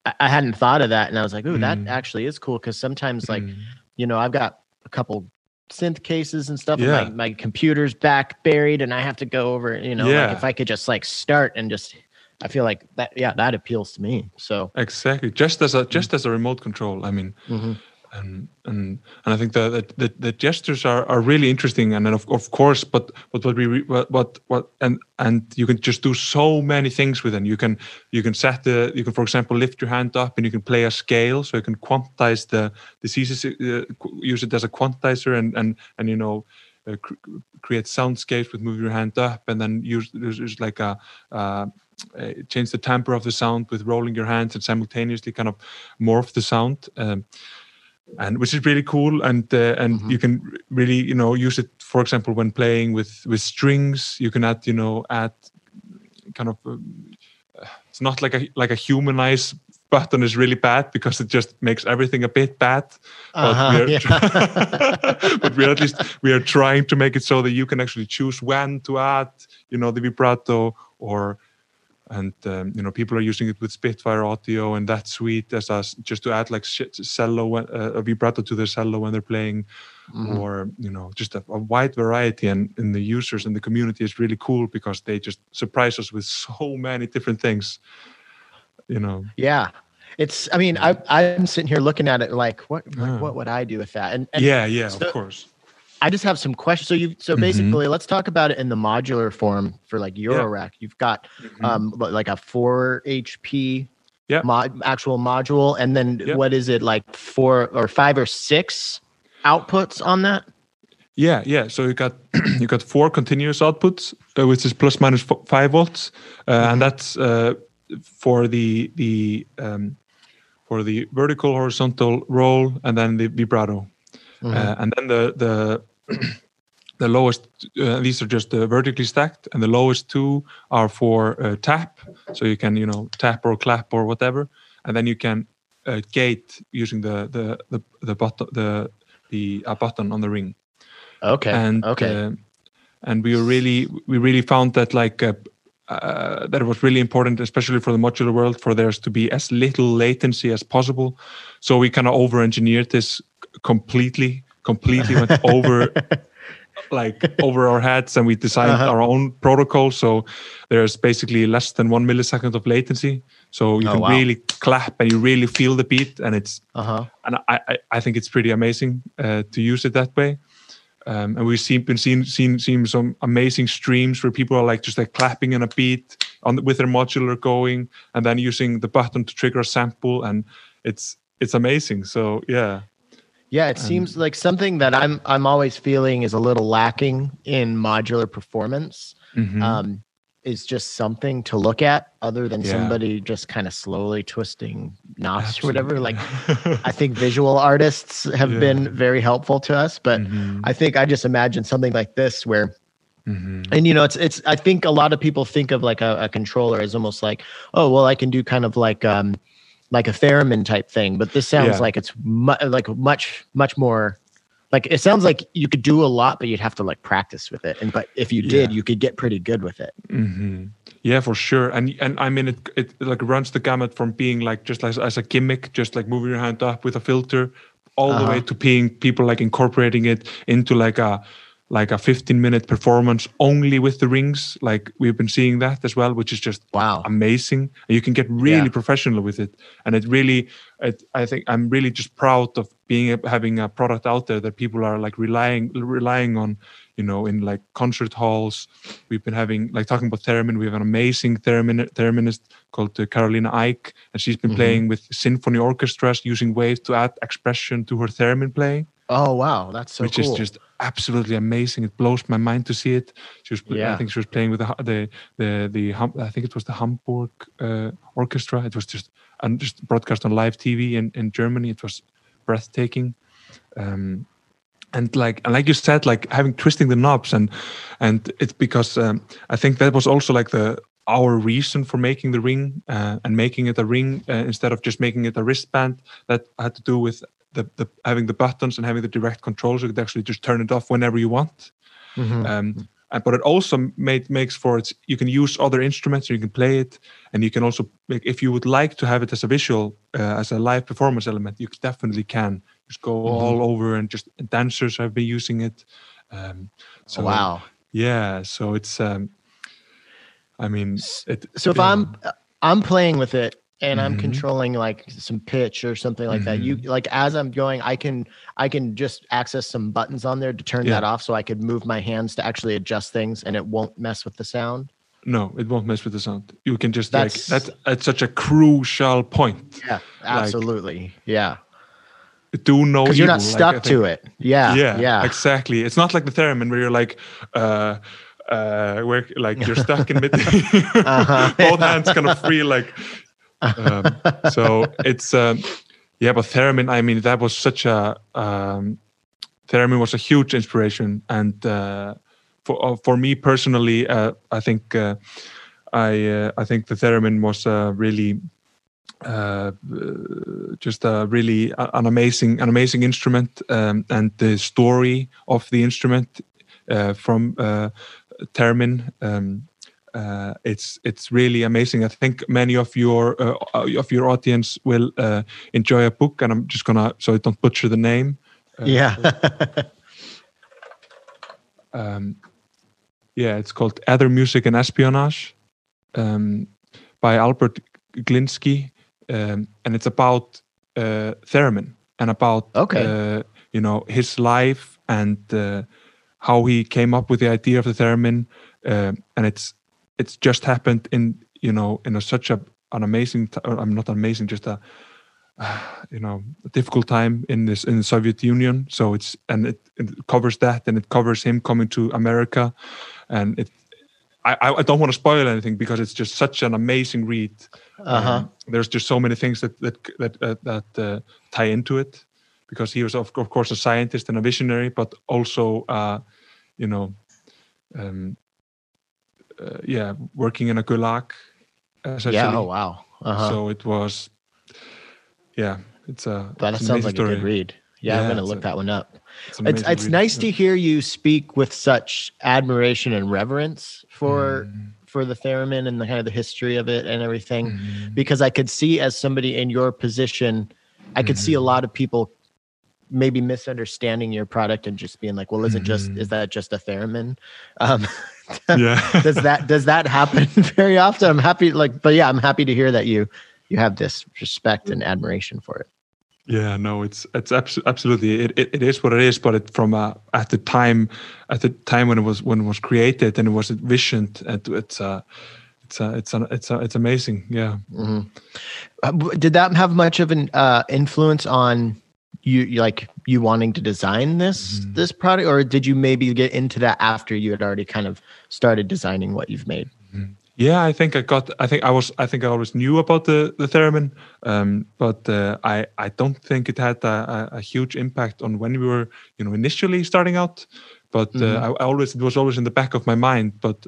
I, I hadn't thought of that, and I was like, "Ooh, that Mm. actually is cool." Because sometimes, like, mm, you know, I've got a couple synth cases and stuff. Yeah. And my, my computer's back buried, and I have to go over. You know, Yeah. like if I could just like start and just, I feel like that. Yeah, that appeals to me. So, exactly just as a just as a remote control I mean mhm. and and and I think the the, the, the gestures are, are really interesting and then of, of course but but what we what, what what and and you can just do so many things with them you can you can set the you can for example lift your hand up and you can play a scale so you can quantize the diseases uh, use it as a quantizer and and and you know uh, cr- create soundscapes with moving your hand up and then use there's, there's like a uh, uh, change the temper of the sound with rolling your hands and simultaneously kind of morph the sound um, and which is really cool and uh, and Mhm. you can really you know use it for example when playing with with strings you can add you know add kind of um, it's not like a like a humanized button is really bad because it just makes everything a bit bad Uh-huh, but, we're yeah. but we're at least we are trying to make it so that you can actually choose when to add you know the vibrato or and um, you know people are using it with Spitfire audio and that suite as a, just to add like cello uh, a vibrato to their cello when they're playing Mhm. or you know just a, a wide variety and, and the users and the community is really cool because they just surprise us with so many different things you know yeah. It's. I mean, I I'm sitting here looking at it like, what like, what would I do with that? And, and yeah yeah so- of course I just have some questions. So you so Mhm. basically, let's talk about it in the modular form for like Eurorack. You've got um like a four HP Yeah. mod, actual module, and then Yeah. what is it like four or five or six outputs on that? Yeah, yeah. So you got you got four continuous outputs, uh, which is plus minus f- five volts, uh, Mm-hmm. and that's uh, for the the um, for the vertical, horizontal roll, and then the vibrato, Mm-hmm. uh, and then the the the lowest. Uh, these are just uh, vertically stacked, and the lowest two are for uh, tap. So you can you know tap or clap or whatever, and then you can uh, gate using the the the the button the the a button on the ring Okay. and okay. uh, and we really we really found that like uh, uh, that it was really important especially for the modular world for there's to be as little latency as possible so we kind of over engineered this completely completely went over like over our heads and we designed Uh-huh. our own protocol so there's basically less than one millisecond of latency so you Oh, can wow. really clap and you really feel the beat and it's uh huh. and I, I, I think it's pretty amazing uh, to use it that way. Um, and we've seen been seen seen seen some amazing streams where people are like just like clapping in a beat on with their modular going, and then using the button to trigger a sample, and it's it's amazing. So yeah, Yeah, it seems like something that I'm I'm always feeling is a little lacking in modular performance. Mhm. Um, is just something to look at other than Yeah. somebody just kind of slowly twisting knobs or whatever. Like I think visual artists have Yeah. been very helpful to us, but Mhm. I think I just imagine something like this where Mhm. and you know it's it's i think a lot of people think of like a, a controller as almost like oh well i can do kind of like um like a theremin type thing but this sounds Yeah. like it's mu- like much much more like it sounds like you could do a lot but you'd have to like practice with it and but if you did Yeah. you could get pretty good with it hmm Yeah, for sure. And and I mean, it it like runs the gamut from being like just like as a gimmick, just like moving your hand up with a filter, all the Uh-huh. way to being people like incorporating it into like a like a 15 minute performance only with the rings. Like we've been seeing that as well, which is just wow amazing. And you can get really Yeah. professional with it. And it really, it, I think I'm really just proud of being having a product out there that people are like relying relying on. You know, in like concert halls, we've been having like talking about theremin. We have an amazing theremin thereminist called uh, Carolina Eyck, and she's been Mhm. playing with symphony orchestras using waves to add expression to her theremin playing oh wow that's so which cool is just absolutely amazing. It blows my mind to see it. She was, Yeah. I think she was playing with the the the, the I think it was the Hamburg uh, Orchestra. It was just and just broadcast on live TV in in Germany. It was breathtaking. Um, and like and like you said, like having twisting the knobs and and it's because um, I think that was also like the our reason for making the ring uh, and making it a ring uh, instead of just making it a wristband that had to do with the, the having the buttons and having the direct controls, you could actually just turn it off whenever you want Mhm. um, and, but it also made, makes for it you can use other instruments you can play it and you can also make, if you would like to have it as a visual uh, as a live performance element you definitely can just go Mhm. all over and just dancers have been using it um, so wow yeah so it's um, i mean it, so if yeah. i'm i'm playing with it and i'm Mhm. controlling like some pitch or something like that you Mm-hmm. like as i'm going i can i can just access some buttons on there to turn Yeah. that off so i could move my hands to actually adjust things and it won't mess with the sound no it won't mess with the sound you can just That's- like that's at such a crucial point yeah absolutely yeah do no because you're not evil, like, stuck to it yeah yeah, yeah exactly. It's not like the theremin where you're like, uh, uh, where like you're stuck in mid, Uh-huh. both hands kind of free, like. Um, so it's um, yeah, but theremin. I mean, that was such a um, theremin was a huge inspiration, and uh, for uh, for me personally, uh, I think uh, I uh, I think the theremin was really just a really an amazing an amazing instrument um, and the story of the instrument from Termin um, uh, it's it's really amazing. I think many of your uh, of your audience will uh, enjoy a book and I'm just gonna so I don't butcher the name. Uh, yeah. Um, yeah, it's called Ether Music and Espionage um, by Albert Glinsky, um, and it's about uh, theremin and about Okay. uh, you know his life and uh, how he came up with the idea of the theremin, um and it's it's just happened in you know in a, such a an amazing t- I'm not amazing just a you know a difficult time in this in the Soviet Union. So it's and it, it covers that and it covers him coming to America, and it. I, I don't want to spoil anything because it's just such an amazing read. Uh-huh. Um, there's just so many things that that that uh, that uh, tie into it, because he was of, of course a scientist and a visionary, but also uh, you know, um, uh, yeah, working in a gulag. Essentially. Yeah. Oh wow. Uh-huh. So it was, yeah, it's a. that it's sounds like story. a good read. Yeah, I'm gonna look a- that one up. It's, It's it's nice Yeah. to hear you speak with such admiration and reverence for Mm, for the theremin and the kind of the history of it and everything. mm, because I could see as somebody in your position, I could see a Mhm. lot of people maybe misunderstanding your product and just being like, "Well, is it just is that just a theremin?" Um, yeah. does that does that happen very often? I'm happy, like, but yeah, I'm happy to hear that you you have this respect and admiration for it. Yeah, no, it's it's abso- absolutely it, it, it is what it is, but it from uh, at the time at the time when it was when it was created and it was envisioned, and it's uh, it's uh, it's uh, it's uh, it's amazing. Yeah. Mhm. Uh, Did that have much of an uh, influence on you, you, like you wanting to design this Mhm. this product, or did you maybe get into that after you had already kind of started designing what you've made? Yeah, I think I got. I think I was. I think I always knew about the the theremin, um, but uh, I I don't think it had a, a, huge impact on when we were you know initially starting out. But uh, I, I always it was always in the back of my mind. But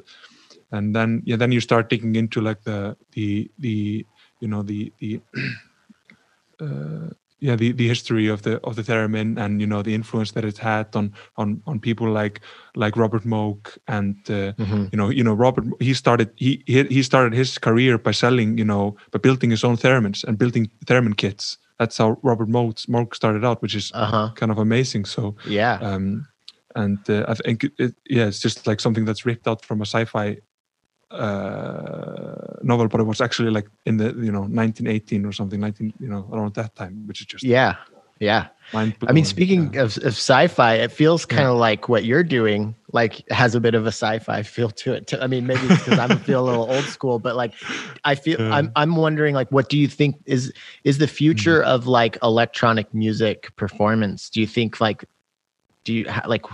and then yeah, then you start digging into like the the the you know the the uh, yeah the, the history of the of the theremin and you know the influence that it's had on on on people like like Robert Moog and uh, Mhm. you know you know Robert he started he he he started his career by selling you know by building his own theremins and building theremin kits that's how Robert Moog Moog started out which is Uh huh. kind of amazing so Yeah. um and uh, I think it, it, yeah it's just like something that's ripped out from a sci-fi uh novel but it was actually like in the you know 1918 or something 19 you know around that time which is just Yeah. Yeah. I mean, speaking of, of sci-fi, it feels kind of like what you're doing, like has a bit of a sci-fi feel to it. I mean, maybe it's because I'm feel a little old school, but like, I feel Yeah. I'm I'm wondering, like, what do you think is is the future of like electronic music performance? Do you think like, do you like,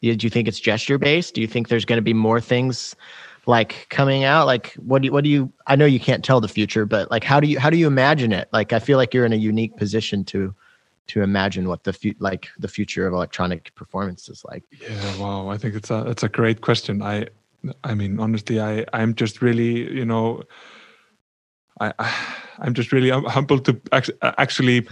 do you think it's gesture based? Do you think there's going to be more things like coming out? Like, what do you, what do you? I know you can't tell the future, but like, how do you how do you imagine it? Like, I feel like you're in a unique position to to imagine what the fu- like the future of electronic performance is like. Yeah, wow. I think it's a it's a great question. I I mean, honestly, I I'm just really you know, I I- I'm just really hum- humbled to act- actually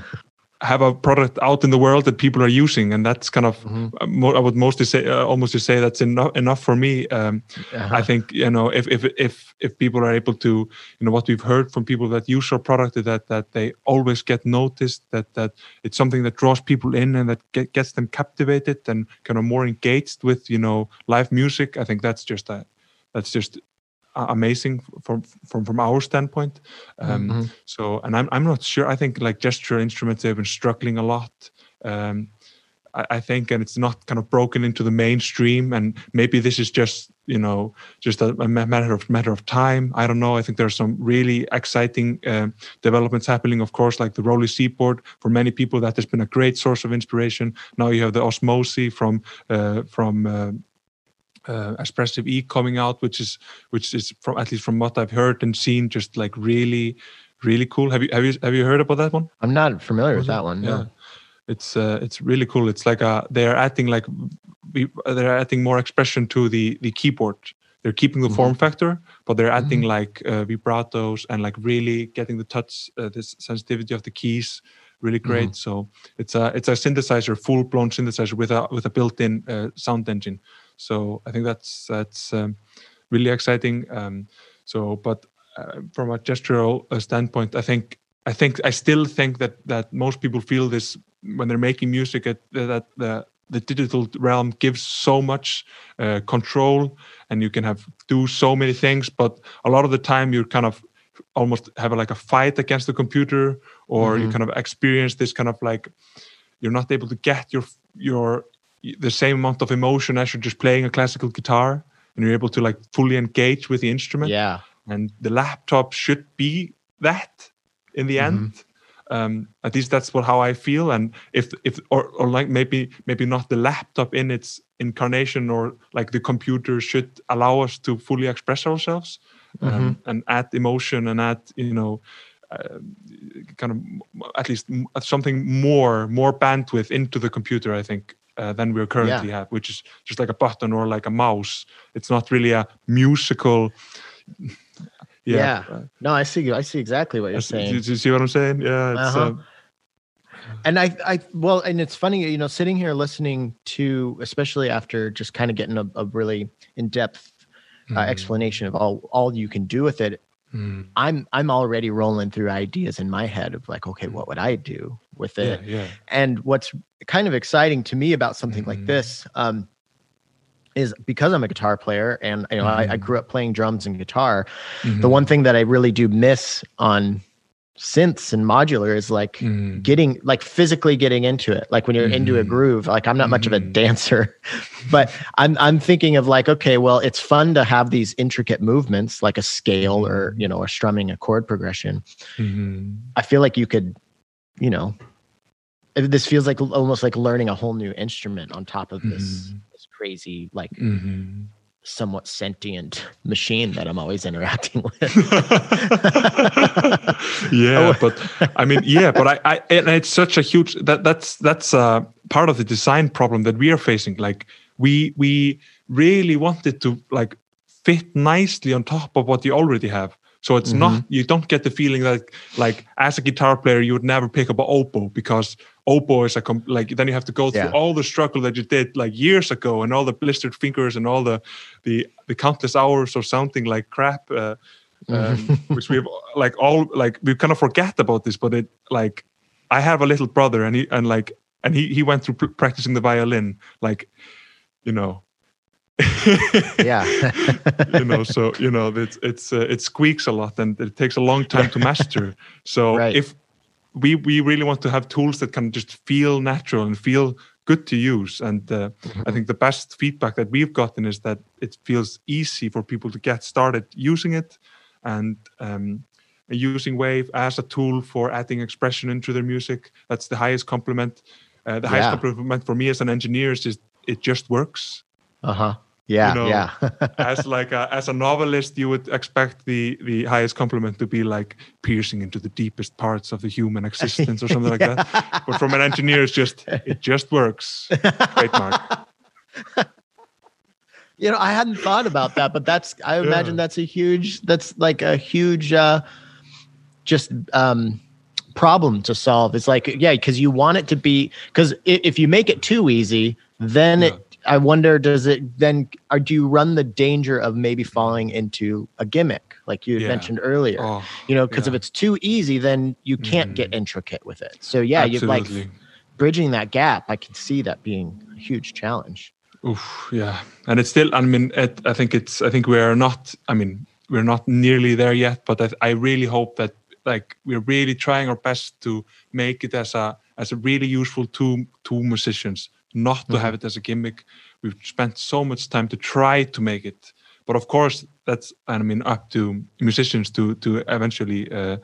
have a product out in the world that people are using, and that's kind of Mhm. uh. I would mostly say uh, almost to say that's enough enough for me. Um, Uh-huh. I think you know if if if if people are able to you know what we've heard from people that use our product is that that they always get noticed that that it's something that draws people in and that get, gets them captivated and kind of more engaged with you know live music. I think that's just a that's just amazing from from from our standpoint. Um, Mhm. So and I'm I'm not sure. I think like gesture instruments they've been struggling a lot. Um, I, I think, and it's not kind of broken into the mainstream. And maybe this is just you know just a, a matter of matter of time. I don't know. I think there's some really exciting um developments happening. Of course, like the Roli Seaboard for many people that has been a great source of inspiration. Now you have the Osmose from uh, from. Uh, uh, Expressive E coming out, which is which is from at least from what I've heard and seen, just like really, really cool. Have you have you have you heard about that one? I'm not familiar with that one. Yeah, No. it's uh, it's really cool. It's like a they're adding like we, they're adding more expression to the the keyboard. They're keeping the Mhm. form factor, but they're adding like uh, vibratos and like really getting the touch, uh, this sensitivity of the keys, really great. So it's a it's a synthesizer, full blown synthesizer with a with a built in uh, sound engine. So I think that's that's um, really exciting. Um, so, but uh, from a gestural uh, standpoint, I think I think I still think that that most people feel this when they're making music at, that the the digital realm gives so much uh, control and you can have do so many things but a lot of the time you're kind of almost have a, like a fight against the computer or you Mhm. kind of experience this kind of like you're not able to get your your the same amount of emotion as you're just playing a classical guitar and you're able to like fully engage with the instrument Yeah. and the laptop should be that in the Mhm. end um, at least that's what how I feel. And if if or, or like maybe maybe not the laptop in its incarnation or like the computer should allow us to fully express ourselves um, Mm-hmm. and add emotion and add you know uh, kind of at least something more more bandwidth into the computer. I think. Uh, than we currently have, which is just like a button or like a mouse. It's not really a musical. Yeah. uh, No, I see. You. I see exactly what you're do, saying. do you see what I'm saying? Yeah. It's, Uh-huh. um, And I, I, well, and it's funny, you know, sitting here listening to, especially after just kind of getting a, a really in-depth uh, mm, explanation of all all you can do with it. Mm, I'm I'm already rolling through ideas in my head of like, okay, what would I do with it? yeah. And what's kind of exciting to me about something like Mhm. this um, is because I'm a guitar player and you know I, I Mhm. grew up playing drums and guitar. The Mhm, one thing that I really do miss on synths and modular is like mm, getting like physically getting into it like when you're into a Mhm. groove like i'm not much of a Mhm. dancer but i'm i'm thinking of like okay well it's fun to have these intricate movements like a scale or you know or strumming a chord progression mhm. i feel like you could you know this feels like almost like learning a whole new instrument on top of this Mhm. this crazy like Mhm. Somewhat sentient machine that i'm always interacting with yeah, Oh. but I mean, yeah, but I, I, and it's such a huge that that's that's uh, part of the design problem that we are facing. Like we we really wanted to like fit nicely on top of what you already have. So it's not you don't get the feeling that like as a guitar player you would never pick up an oboe because oboe is a com- like then you have to go through Yeah. all the struggle that you did like years ago and all the blistered fingers and all the the the countless hours of sounding like crap. Uh, um, which we've like all like we kind of forget about this but it like i have a little brother and he and like and he he went through pr- practicing the violin like you know yeah. You know so you know it's it's uh, it squeaks a lot and it takes a long time to master. So Right. if we we really want to have tools that can just feel natural and feel good to use and uh, i think the best feedback that we've gotten is that it feels easy for people to get started using it and um, using wave as a tool for adding expression into their music. That's the highest compliment uh, the highest compliment for me as an engineer is just it just works uh-huh yeah know, yeah as like a, as a novelist you would expect the the highest compliment to be like piercing into the deepest parts of the human existence or something like that but from an engineer it's just it just works trademark You know, I hadn't thought about that, but that's I imagine Yeah. that's a huge that's like a huge uh just um problem to solve. It's like yeah, because you want it to be because if you make it too easy, then Yeah. it I wonder does it then or do you run the danger of maybe falling into a gimmick like you had Yeah. mentioned earlier? oh you know, because if it's too easy, then you can't get Mhm. intricate with it. So yeah, you like bridging that gap. I can see that being a huge challenge. Oof, yeah and it's still i mean it, i think it's i think we're not i mean we're not nearly there yet but I, I really hope that like we're really trying our best to make it as a as a really useful tool to musicians not to Mhm. have it as a gimmick we've spent so much time to try to make it but of course that's i mean up to musicians to to eventually uh,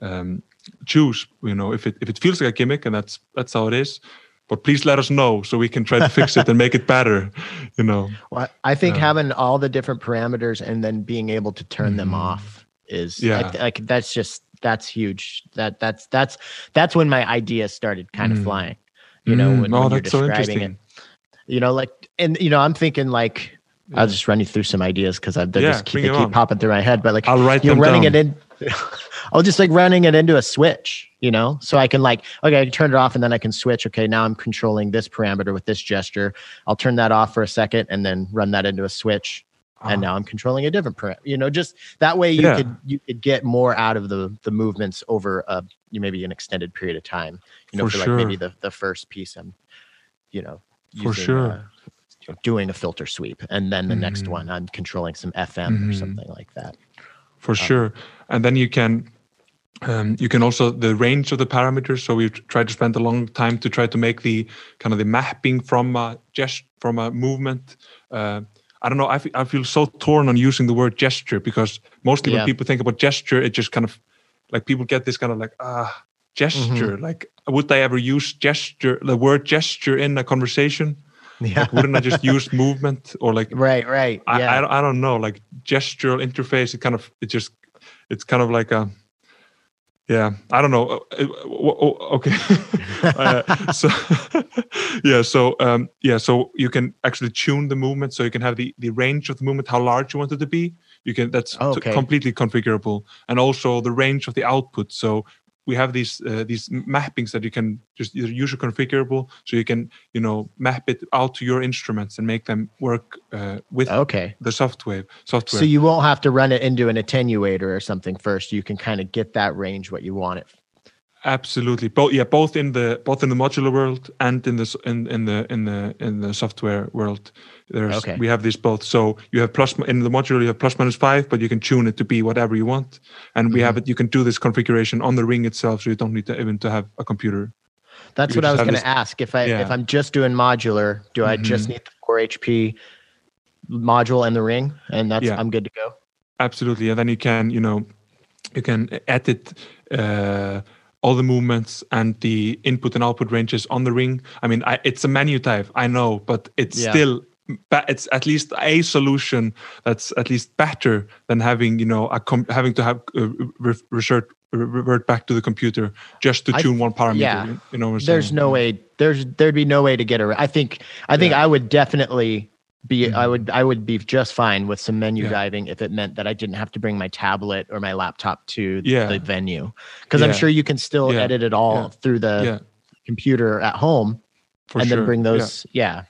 um, choose you know if it if it feels like a gimmick and that's that's how it is but please let us know so we can try to fix it and make it better you know Well, I think Yeah. having all the different parameters and then being able to turn them Mhm. off is Yeah. like that's just that's huge. That that's that's that's when my ideas started kind of Mm. flying. You know, Mm, when, oh, when you're that's so describing it. You know, like and you know, I'm thinking like Yeah. I'll just run you through some ideas because they Yeah, just keep, they keep popping through my head. But like I'll write you're running down. it in. I'll just like running it into a switch, you know, so I can like, okay, I can turn it off and then I can switch. Okay, now I'm controlling this parameter with this gesture. I'll turn that off for a second and then run that into a switch. And Ah, now I'm controlling a different parameter. You know, just that way you Yeah. could you could get more out of the the movements over a you maybe an extended period of time. You know, For for, like maybe the the first piece I'm, you know, For sure. uh, doing a filter sweep, and then the next Mhm. one I'm controlling some FM or Mhm. something like that. for sure and then you can um, you can also the range of the parameters so we try to spend a long time to try to make the kind of the mapping from a gest from a movement uh, I don't know. I fe- I feel so torn on using the word gesture because mostly Yeah. when people think about gesture, it just kind of like people get this kind of like ah gesture. Like, would I ever use gesture, the word gesture in a conversation? Yeah. Like, wouldn't I just use movement or like right, right. Yeah. I, don't- I don't know like gestural interface it kind of it just it's kind of like a yeah i don't know Uh, uh, okay. Uh, so yeah so um yeah so you can actually tune the movement so you can have the the range of the movement how large you want it to be. You can that's okay. completely configurable. And also the range of the output so we have these uh, these mappings that you can just user configurable so you can you know map it out to your instruments and make them work uh, with okay. the software software So you won't have to run it into an attenuator or something first. You can kind of get that range what you want it. Absolutely both yeah both in the both in the modular world and in the in, in the in the in the software world there's Okay. we have this both so you have plus in the modular you have plus minus five but you can tune it to be whatever you want and we have it you can do this configuration on the ring itself so you don't need to even to have a computer That's You what I was have going this- to ask. If I if I'm just doing modular, do I just Mhm. need the 4 HP module and the ring, and that's Yeah. I'm good to go? absolutely and then you can you know you can edit uh, all the movements and the input and output ranges on the ring i mean I, it's a menu type i know but it's Yeah. still ba- it's at least a solution that's at least better than having you know a com- having to have uh, re- revert revert back to the computer just to I tune one parameter yeah. you- know There's no way. There's there'd be no way to get around. I think I think Yeah. I would definitely be. I Mhm. would I would be just fine with some menu Yeah. diving if it meant that I didn't have to bring my tablet or my laptop to Yeah. the venue, because I'm sure you can still Yeah. edit it all Yeah. through the yeah computer at home for and sure then bring those. Yeah,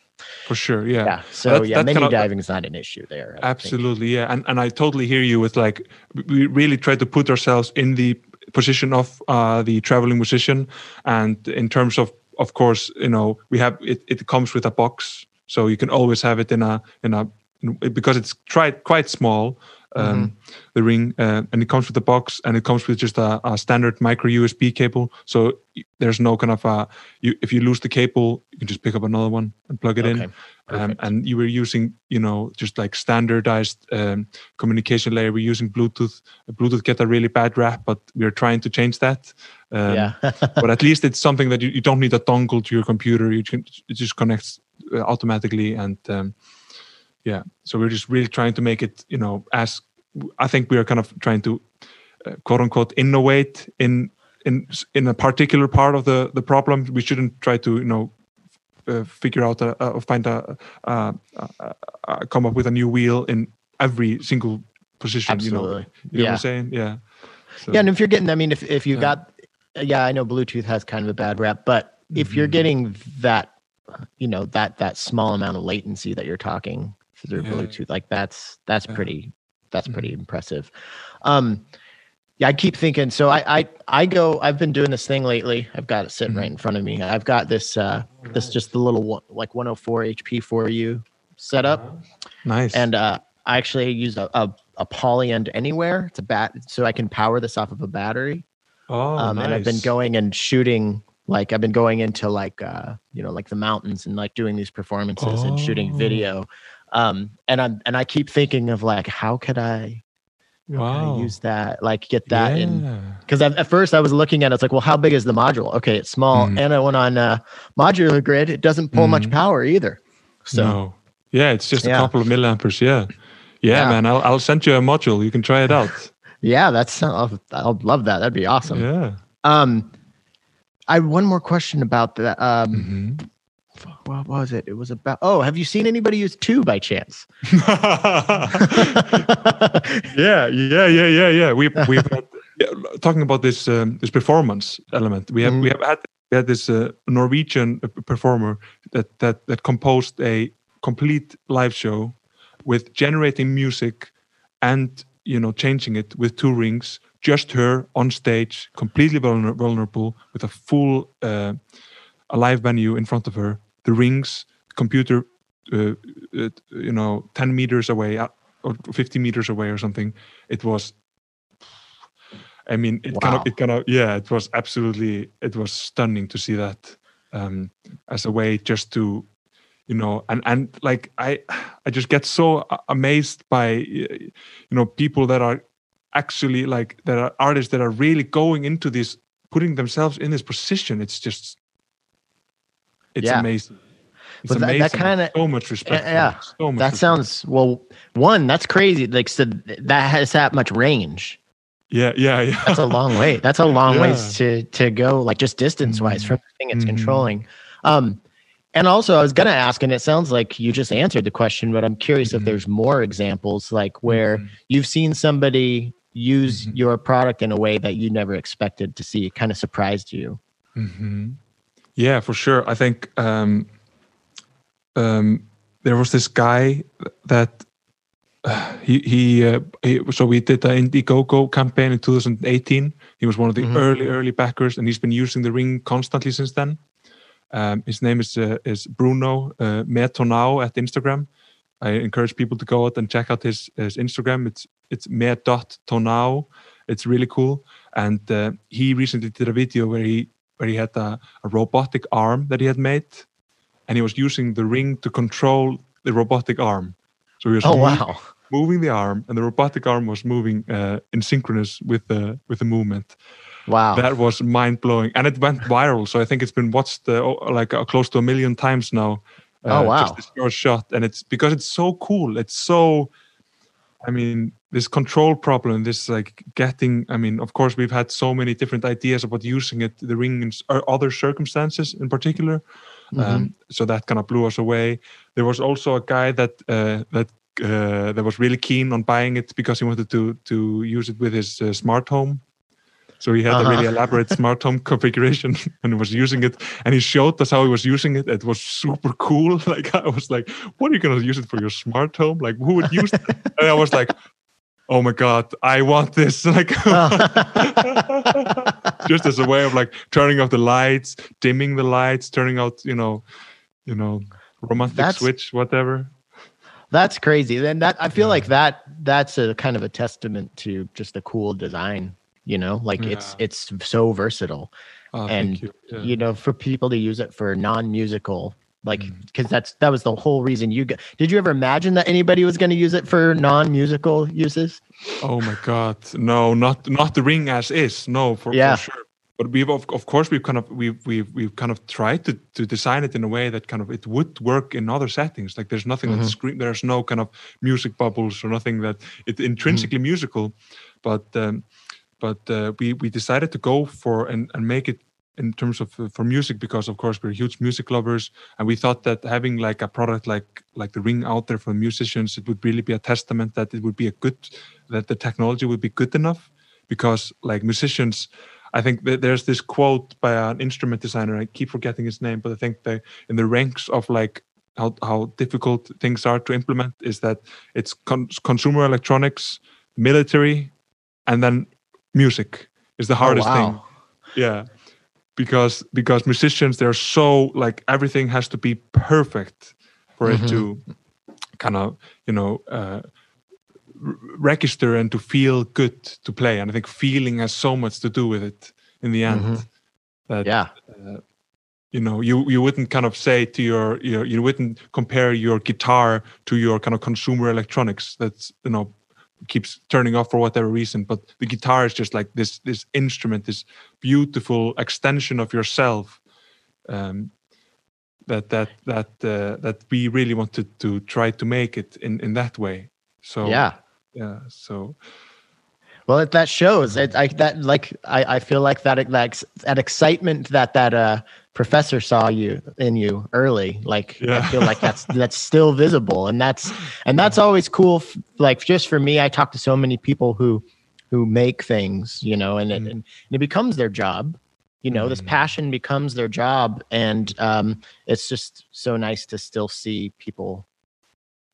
for sure yeah, yeah. So That's- yeah, that's menu kind of- diving is not an issue there. I don't think. Absolutely, yeah, and and I totally hear you with like we really try to put ourselves in the position of uh, the traveling musician, and in terms of of course you know we have it. It comes with a box, so you can always have it in a in a because it's quite quite small. Um, The ring, uh, and it comes with a box, and it comes with just a, a standard micro USB cable. So there's no kind of a you if you lose the cable, you can just pick up another one and plug it in um, and you were using you know just like standardized um, communication layer we're using bluetooth bluetooth get a really bad rap but we're trying to change that um, yeah. but at least it's something that you, you don't need a dongle to your computer you can it just connects automatically and um, yeah so we're just really trying to make it you know as i think we are kind of trying to uh, quote unquote innovate in in in a particular part of the the problem we shouldn't try to you know uh, figure out a, a find a, uh uh come up with a new wheel in every single position you know, Absolutely. you know what i'm saying yeah so, Yeah, and if you're getting, I mean, if if you Yeah. got, yeah, I know Bluetooth has kind of a bad rap, but if you're Mhm. getting that, you know, that that small amount of latency that you're talking through Yeah. Bluetooth, like that's that's Yeah. pretty that's pretty impressive. Um, yeah, I keep thinking. So I I I go. I've been doing this thing lately. I've got it sitting right in front of me. I've got this uh this just the little one, like 104 HP for you setup nice and uh, I actually used a, a, a poly end anywhere. It's a bat, so I can power this off of a battery. oh um, And I've been going and shooting, like I've been going into like uh, you know like the mountains and like doing these performances and shooting Oh. video. Um, and I'm and I keep thinking of like how could I, wow use that, like get that in because at first I was looking at it, it's like, well, how big is the module? Okay, it's small, Mhm. and I went on uh, modular grid. It doesn't pull much Mhm. power either. So no yeah it's just Yeah. a couple of milliamperes yeah yeah, Yeah. man I'll, I'll send you a module you can try it out yeah, that's I'll, I'll love that. That'd be awesome. yeah Um, I have one more question about that. Um, Mhm. what was it? It was about. Oh, have you seen anybody use two by chance? yeah, yeah, yeah, yeah, yeah. We've we've had, yeah, talking about this um, this performance element. We have we have had we had this uh, Norwegian uh, performer that that that composed a complete live show with generating music and you know changing it with two rings. Just her on stage, completely vulnerable, with a full uh, a live venue in front of her. The rings, computer, uh, uh, you know, ten meters away uh, or fifty meters away or something. It was. I mean, it kind of, it kind of, yeah, it was absolutely, it was stunning to see that um, as a way just to, you know, and and like I, I just get so amazed by, you know, people that are actually like there are artists that are really going into this putting themselves in this position it's just it's Yeah. amazing it's But that- that kinda- so much respect yeah, so much that respect. sounds well. One, that's crazy. Like so that has that much range. yeah yeah yeah That's a long way. That's a long Yeah. ways to to go, like just distance wise Mhm. from the thing it's Mhm. controlling. Um, and also, I was gonna ask, and it sounds like you just answered the question, but I'm curious if Mhm. there's more examples, like where Mhm. you've seen somebody use Mhm. your product in a way that you never expected to see. It kind of surprised you. hmm Yeah, for sure. I think um, um, there was this guy that uh, he he, uh, he. So we did the Indiegogo campaign in 2018. He was one of the Mhm. early early backers, and he's been using the ring constantly since then. Um, his name is uh, is Bruno uh, Metonau at Instagram. I encourage people to go out and check out his, his Instagram. It's it's me.tonau. It's really cool. And uh, he recently did a video where he where he had a, a robotic arm that he had made, and he was using the ring to control the robotic arm. So he was Oh mov- wow! moving the arm, and the robotic arm was moving uh, in synchronous with the with the movement. Wow! That was mind blowing, and it went viral. So I think it's been watched uh, like uh, close to a million times now. Oh, wow. Just this first shot, and it's because it's so cool. It's so, I mean, this control problem, this like getting. I mean, of course, we've had so many different ideas about using it, the ring in other circumstances in particular. Mhm. Um, so that kind of blew us away. There was also a guy that uh, that uh, that was really keen on buying it because he wanted to to use it with his uh, smart home. So he had Uh-huh. a really elaborate smart home configuration and was using it. And he showed us how he was using it. It was super cool. Like I was like, "What are you going to use it for your smart home? Like who would use?" it? and I was like, "Oh my god, I want this!" Like just as a way of like turning off the lights, dimming the lights, turning out, you know, you know, romantic That's- switch, whatever. That's crazy. Then that I feel Yeah. like that that's a kind of a testament to just a cool design. You know, like it's Yeah. it's so versatile. Oh, And, you. Yeah. You know, for people to use it for non-musical, like Mm. because that's that was the whole reason you got. Did you ever imagine that anybody was going to use it for non-musical uses? Oh my God, no, not not the ring as is, no, for, Yeah. for sure. But we've of, of course we've kind of we've we've we've kind of tried to to design it in a way that kind of it would work in other settings. Like there's nothing Mhm. that scream. There's no kind of music bubbles or nothing that it's intrinsically musical, but um, but uh, we we decided to go for and and make it in terms of uh, for music because of course we're huge music lovers and we thought that having like a product like like the ring out there for musicians it would really be a testament that it would be a good that the technology would be good enough because like musicians i think that there's this quote by an instrument designer i keep forgetting his name but i think they in the ranks of like how, how difficult things are to implement is that it's con- consumer electronics military and then music is the hardest thing Oh, wow. yeah because because musicians they're so like everything has to be perfect for it to kind of you know uh, r- register and to feel good to play and i think feeling has so much to do with it in the end Mhm. that Yeah. you know you you wouldn't kind of say to your you know, you wouldn't compare your guitar to your kind of consumer electronics that's you know keeps turning off for whatever reason but the guitar is just like this this instrument this beautiful extension of yourself um that that that uh, that we really wanted to try to make it in in that way so Yeah. yeah so Well, it, that shows it. I that like I, I feel like that that that excitement that that uh professor saw you in you early. Like I feel like that's that's still visible, and that's and that's always cool. Like just for me, I talk to so many people who who make things, you know, and it, Mhm. and it becomes their job. You know, this Mhm. passion becomes their job, and um, it's just so nice to still see people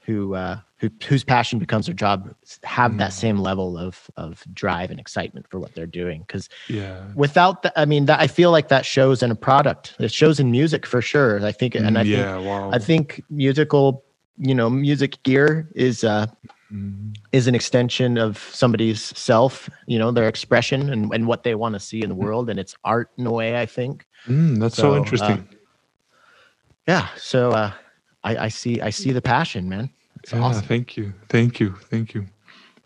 who uh, who whose passion becomes their job have that Mm. same level of of drive and excitement for what they're doing. Because yeah without that, I mean, that I feel like that shows in a product. It shows in music for sure. I think, and I Mm, think wow I think musical, you know, music gear is uh Mhm. is an extension of somebody's self, you know, their expression and, and what they want to see in the world. And it's art in a way, I think. Mm, that's so, So, interesting uh, Yeah. So uh I, I see I see the passion, man. It's yeah awesome. thank you thank you thank you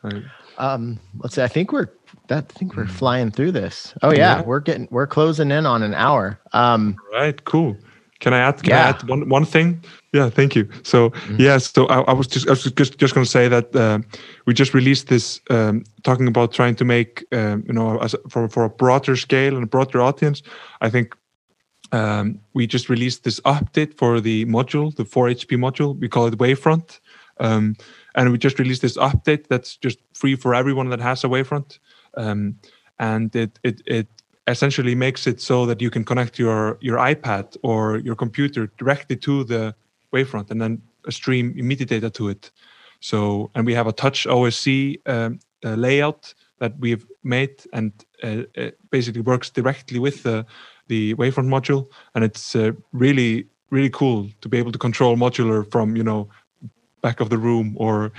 I, Um, let's see. I think we're that. I think we're flying through this. Oh yeah, Yeah. we're getting we're closing in on an hour. Um, right, cool. Can I add? Can Yeah. I add one one thing? Yeah, thank you. So yeah, so I, I was just I was just just going to say that uh, we just released this um, talking about trying to make um, you know as, for for a broader scale and a broader audience. I think um, we just released this update for the module, the 4HP module. We call it Wavefront, um, and we just released this update that's just free for everyone that has a Wavefront, um, and it it it essentially makes it so that you can connect your your iPad or your computer directly to the Wavefront and then stream immediate data to it. So, and we have a touch OSC um, uh, layout that we've made, and uh, basically works directly with the the Wavefront module, and it's uh, really really cool to be able to control modular from you know back of the room or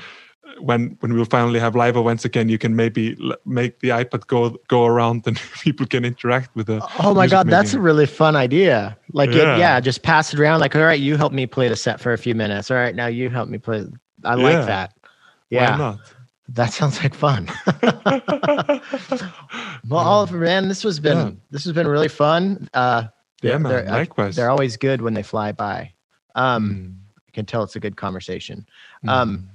when when we'll finally have live events again you can maybe l- make the ipad go go around and people can interact with the oh my god, that's a really fun idea. Like it- Yeah. yeah, just pass it around. Like all right, you help me play the set for a few minutes. All right, now you help me play. I like Yeah. that. Why Yeah, not that sounds like fun. well, Oliver, man, this has been Yeah. this has been really fun. Uh, yeah man they're- likewise they're always good when they fly by. Um, Mm, can tell it's a good conversation. mm. Um,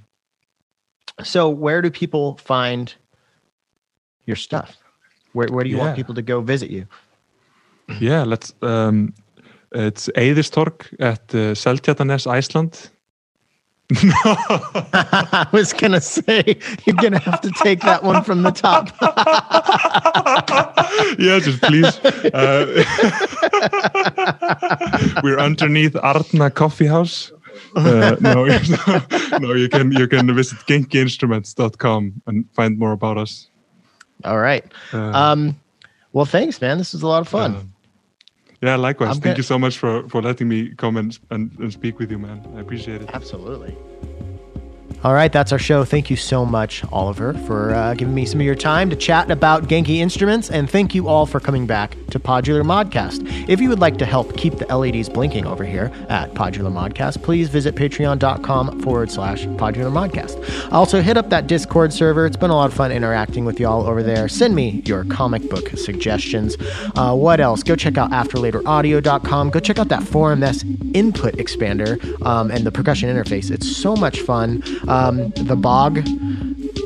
so where do people find your stuff? Where where do you want people to go visit you? yeah let's um it's Eiðistorg at uh, Seltjarnanes Iceland No. I was gonna say you're gonna have to take that one from the top. yeah, just please. Uh, we're underneath Artna Coffee House. Uh, no, no, you can you can visit genkiinstruments.com and find more about us. All right. Uh, Um, well, thanks, man. This was a lot of fun. uh, yeah, likewise. I'm Thank gonna- you so much for for letting me come and, and and speak with you, man. I appreciate it. Absolutely. All right, that's our show. Thank you so much, Oliver, for uh, giving me some of your time to chat about Genki instruments, and thank you all for coming back to Podular Modcast. If you would like to help keep the LEDs blinking over here at Podular Modcast, please visit patreon.com forward slash Podular Modcast. Also, hit up that Discord server. It's been a lot of fun interacting with y'all over there. Send me your comic book suggestions. Uh, what else? Go check out afterlateraudio.com. Go check out that 4MS input expander um, and the percussion interface. It's so much fun. Um, the Bog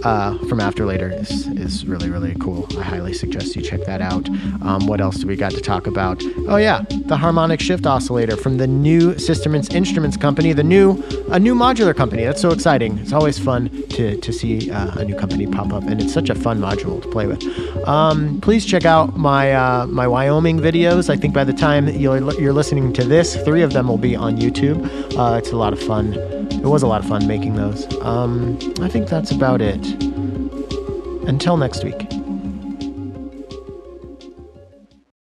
uh, from After Later is, is really, really cool. I highly suggest you check that out. Um, what else do we got to talk about? Oh, yeah, the harmonic shift oscillator from the new Systems Instruments company, the new, a new modular company. That's so exciting. It's always fun to, to see uh, a new company pop up, and it's such a fun module to play with. Um, please check out my, uh, my Wyoming videos. I think by the time you're, you're listening to this, three of them will be on YouTube. Uh, it's a lot of fun. It was a lot of fun making those. Um, I think that's about it. Until next week.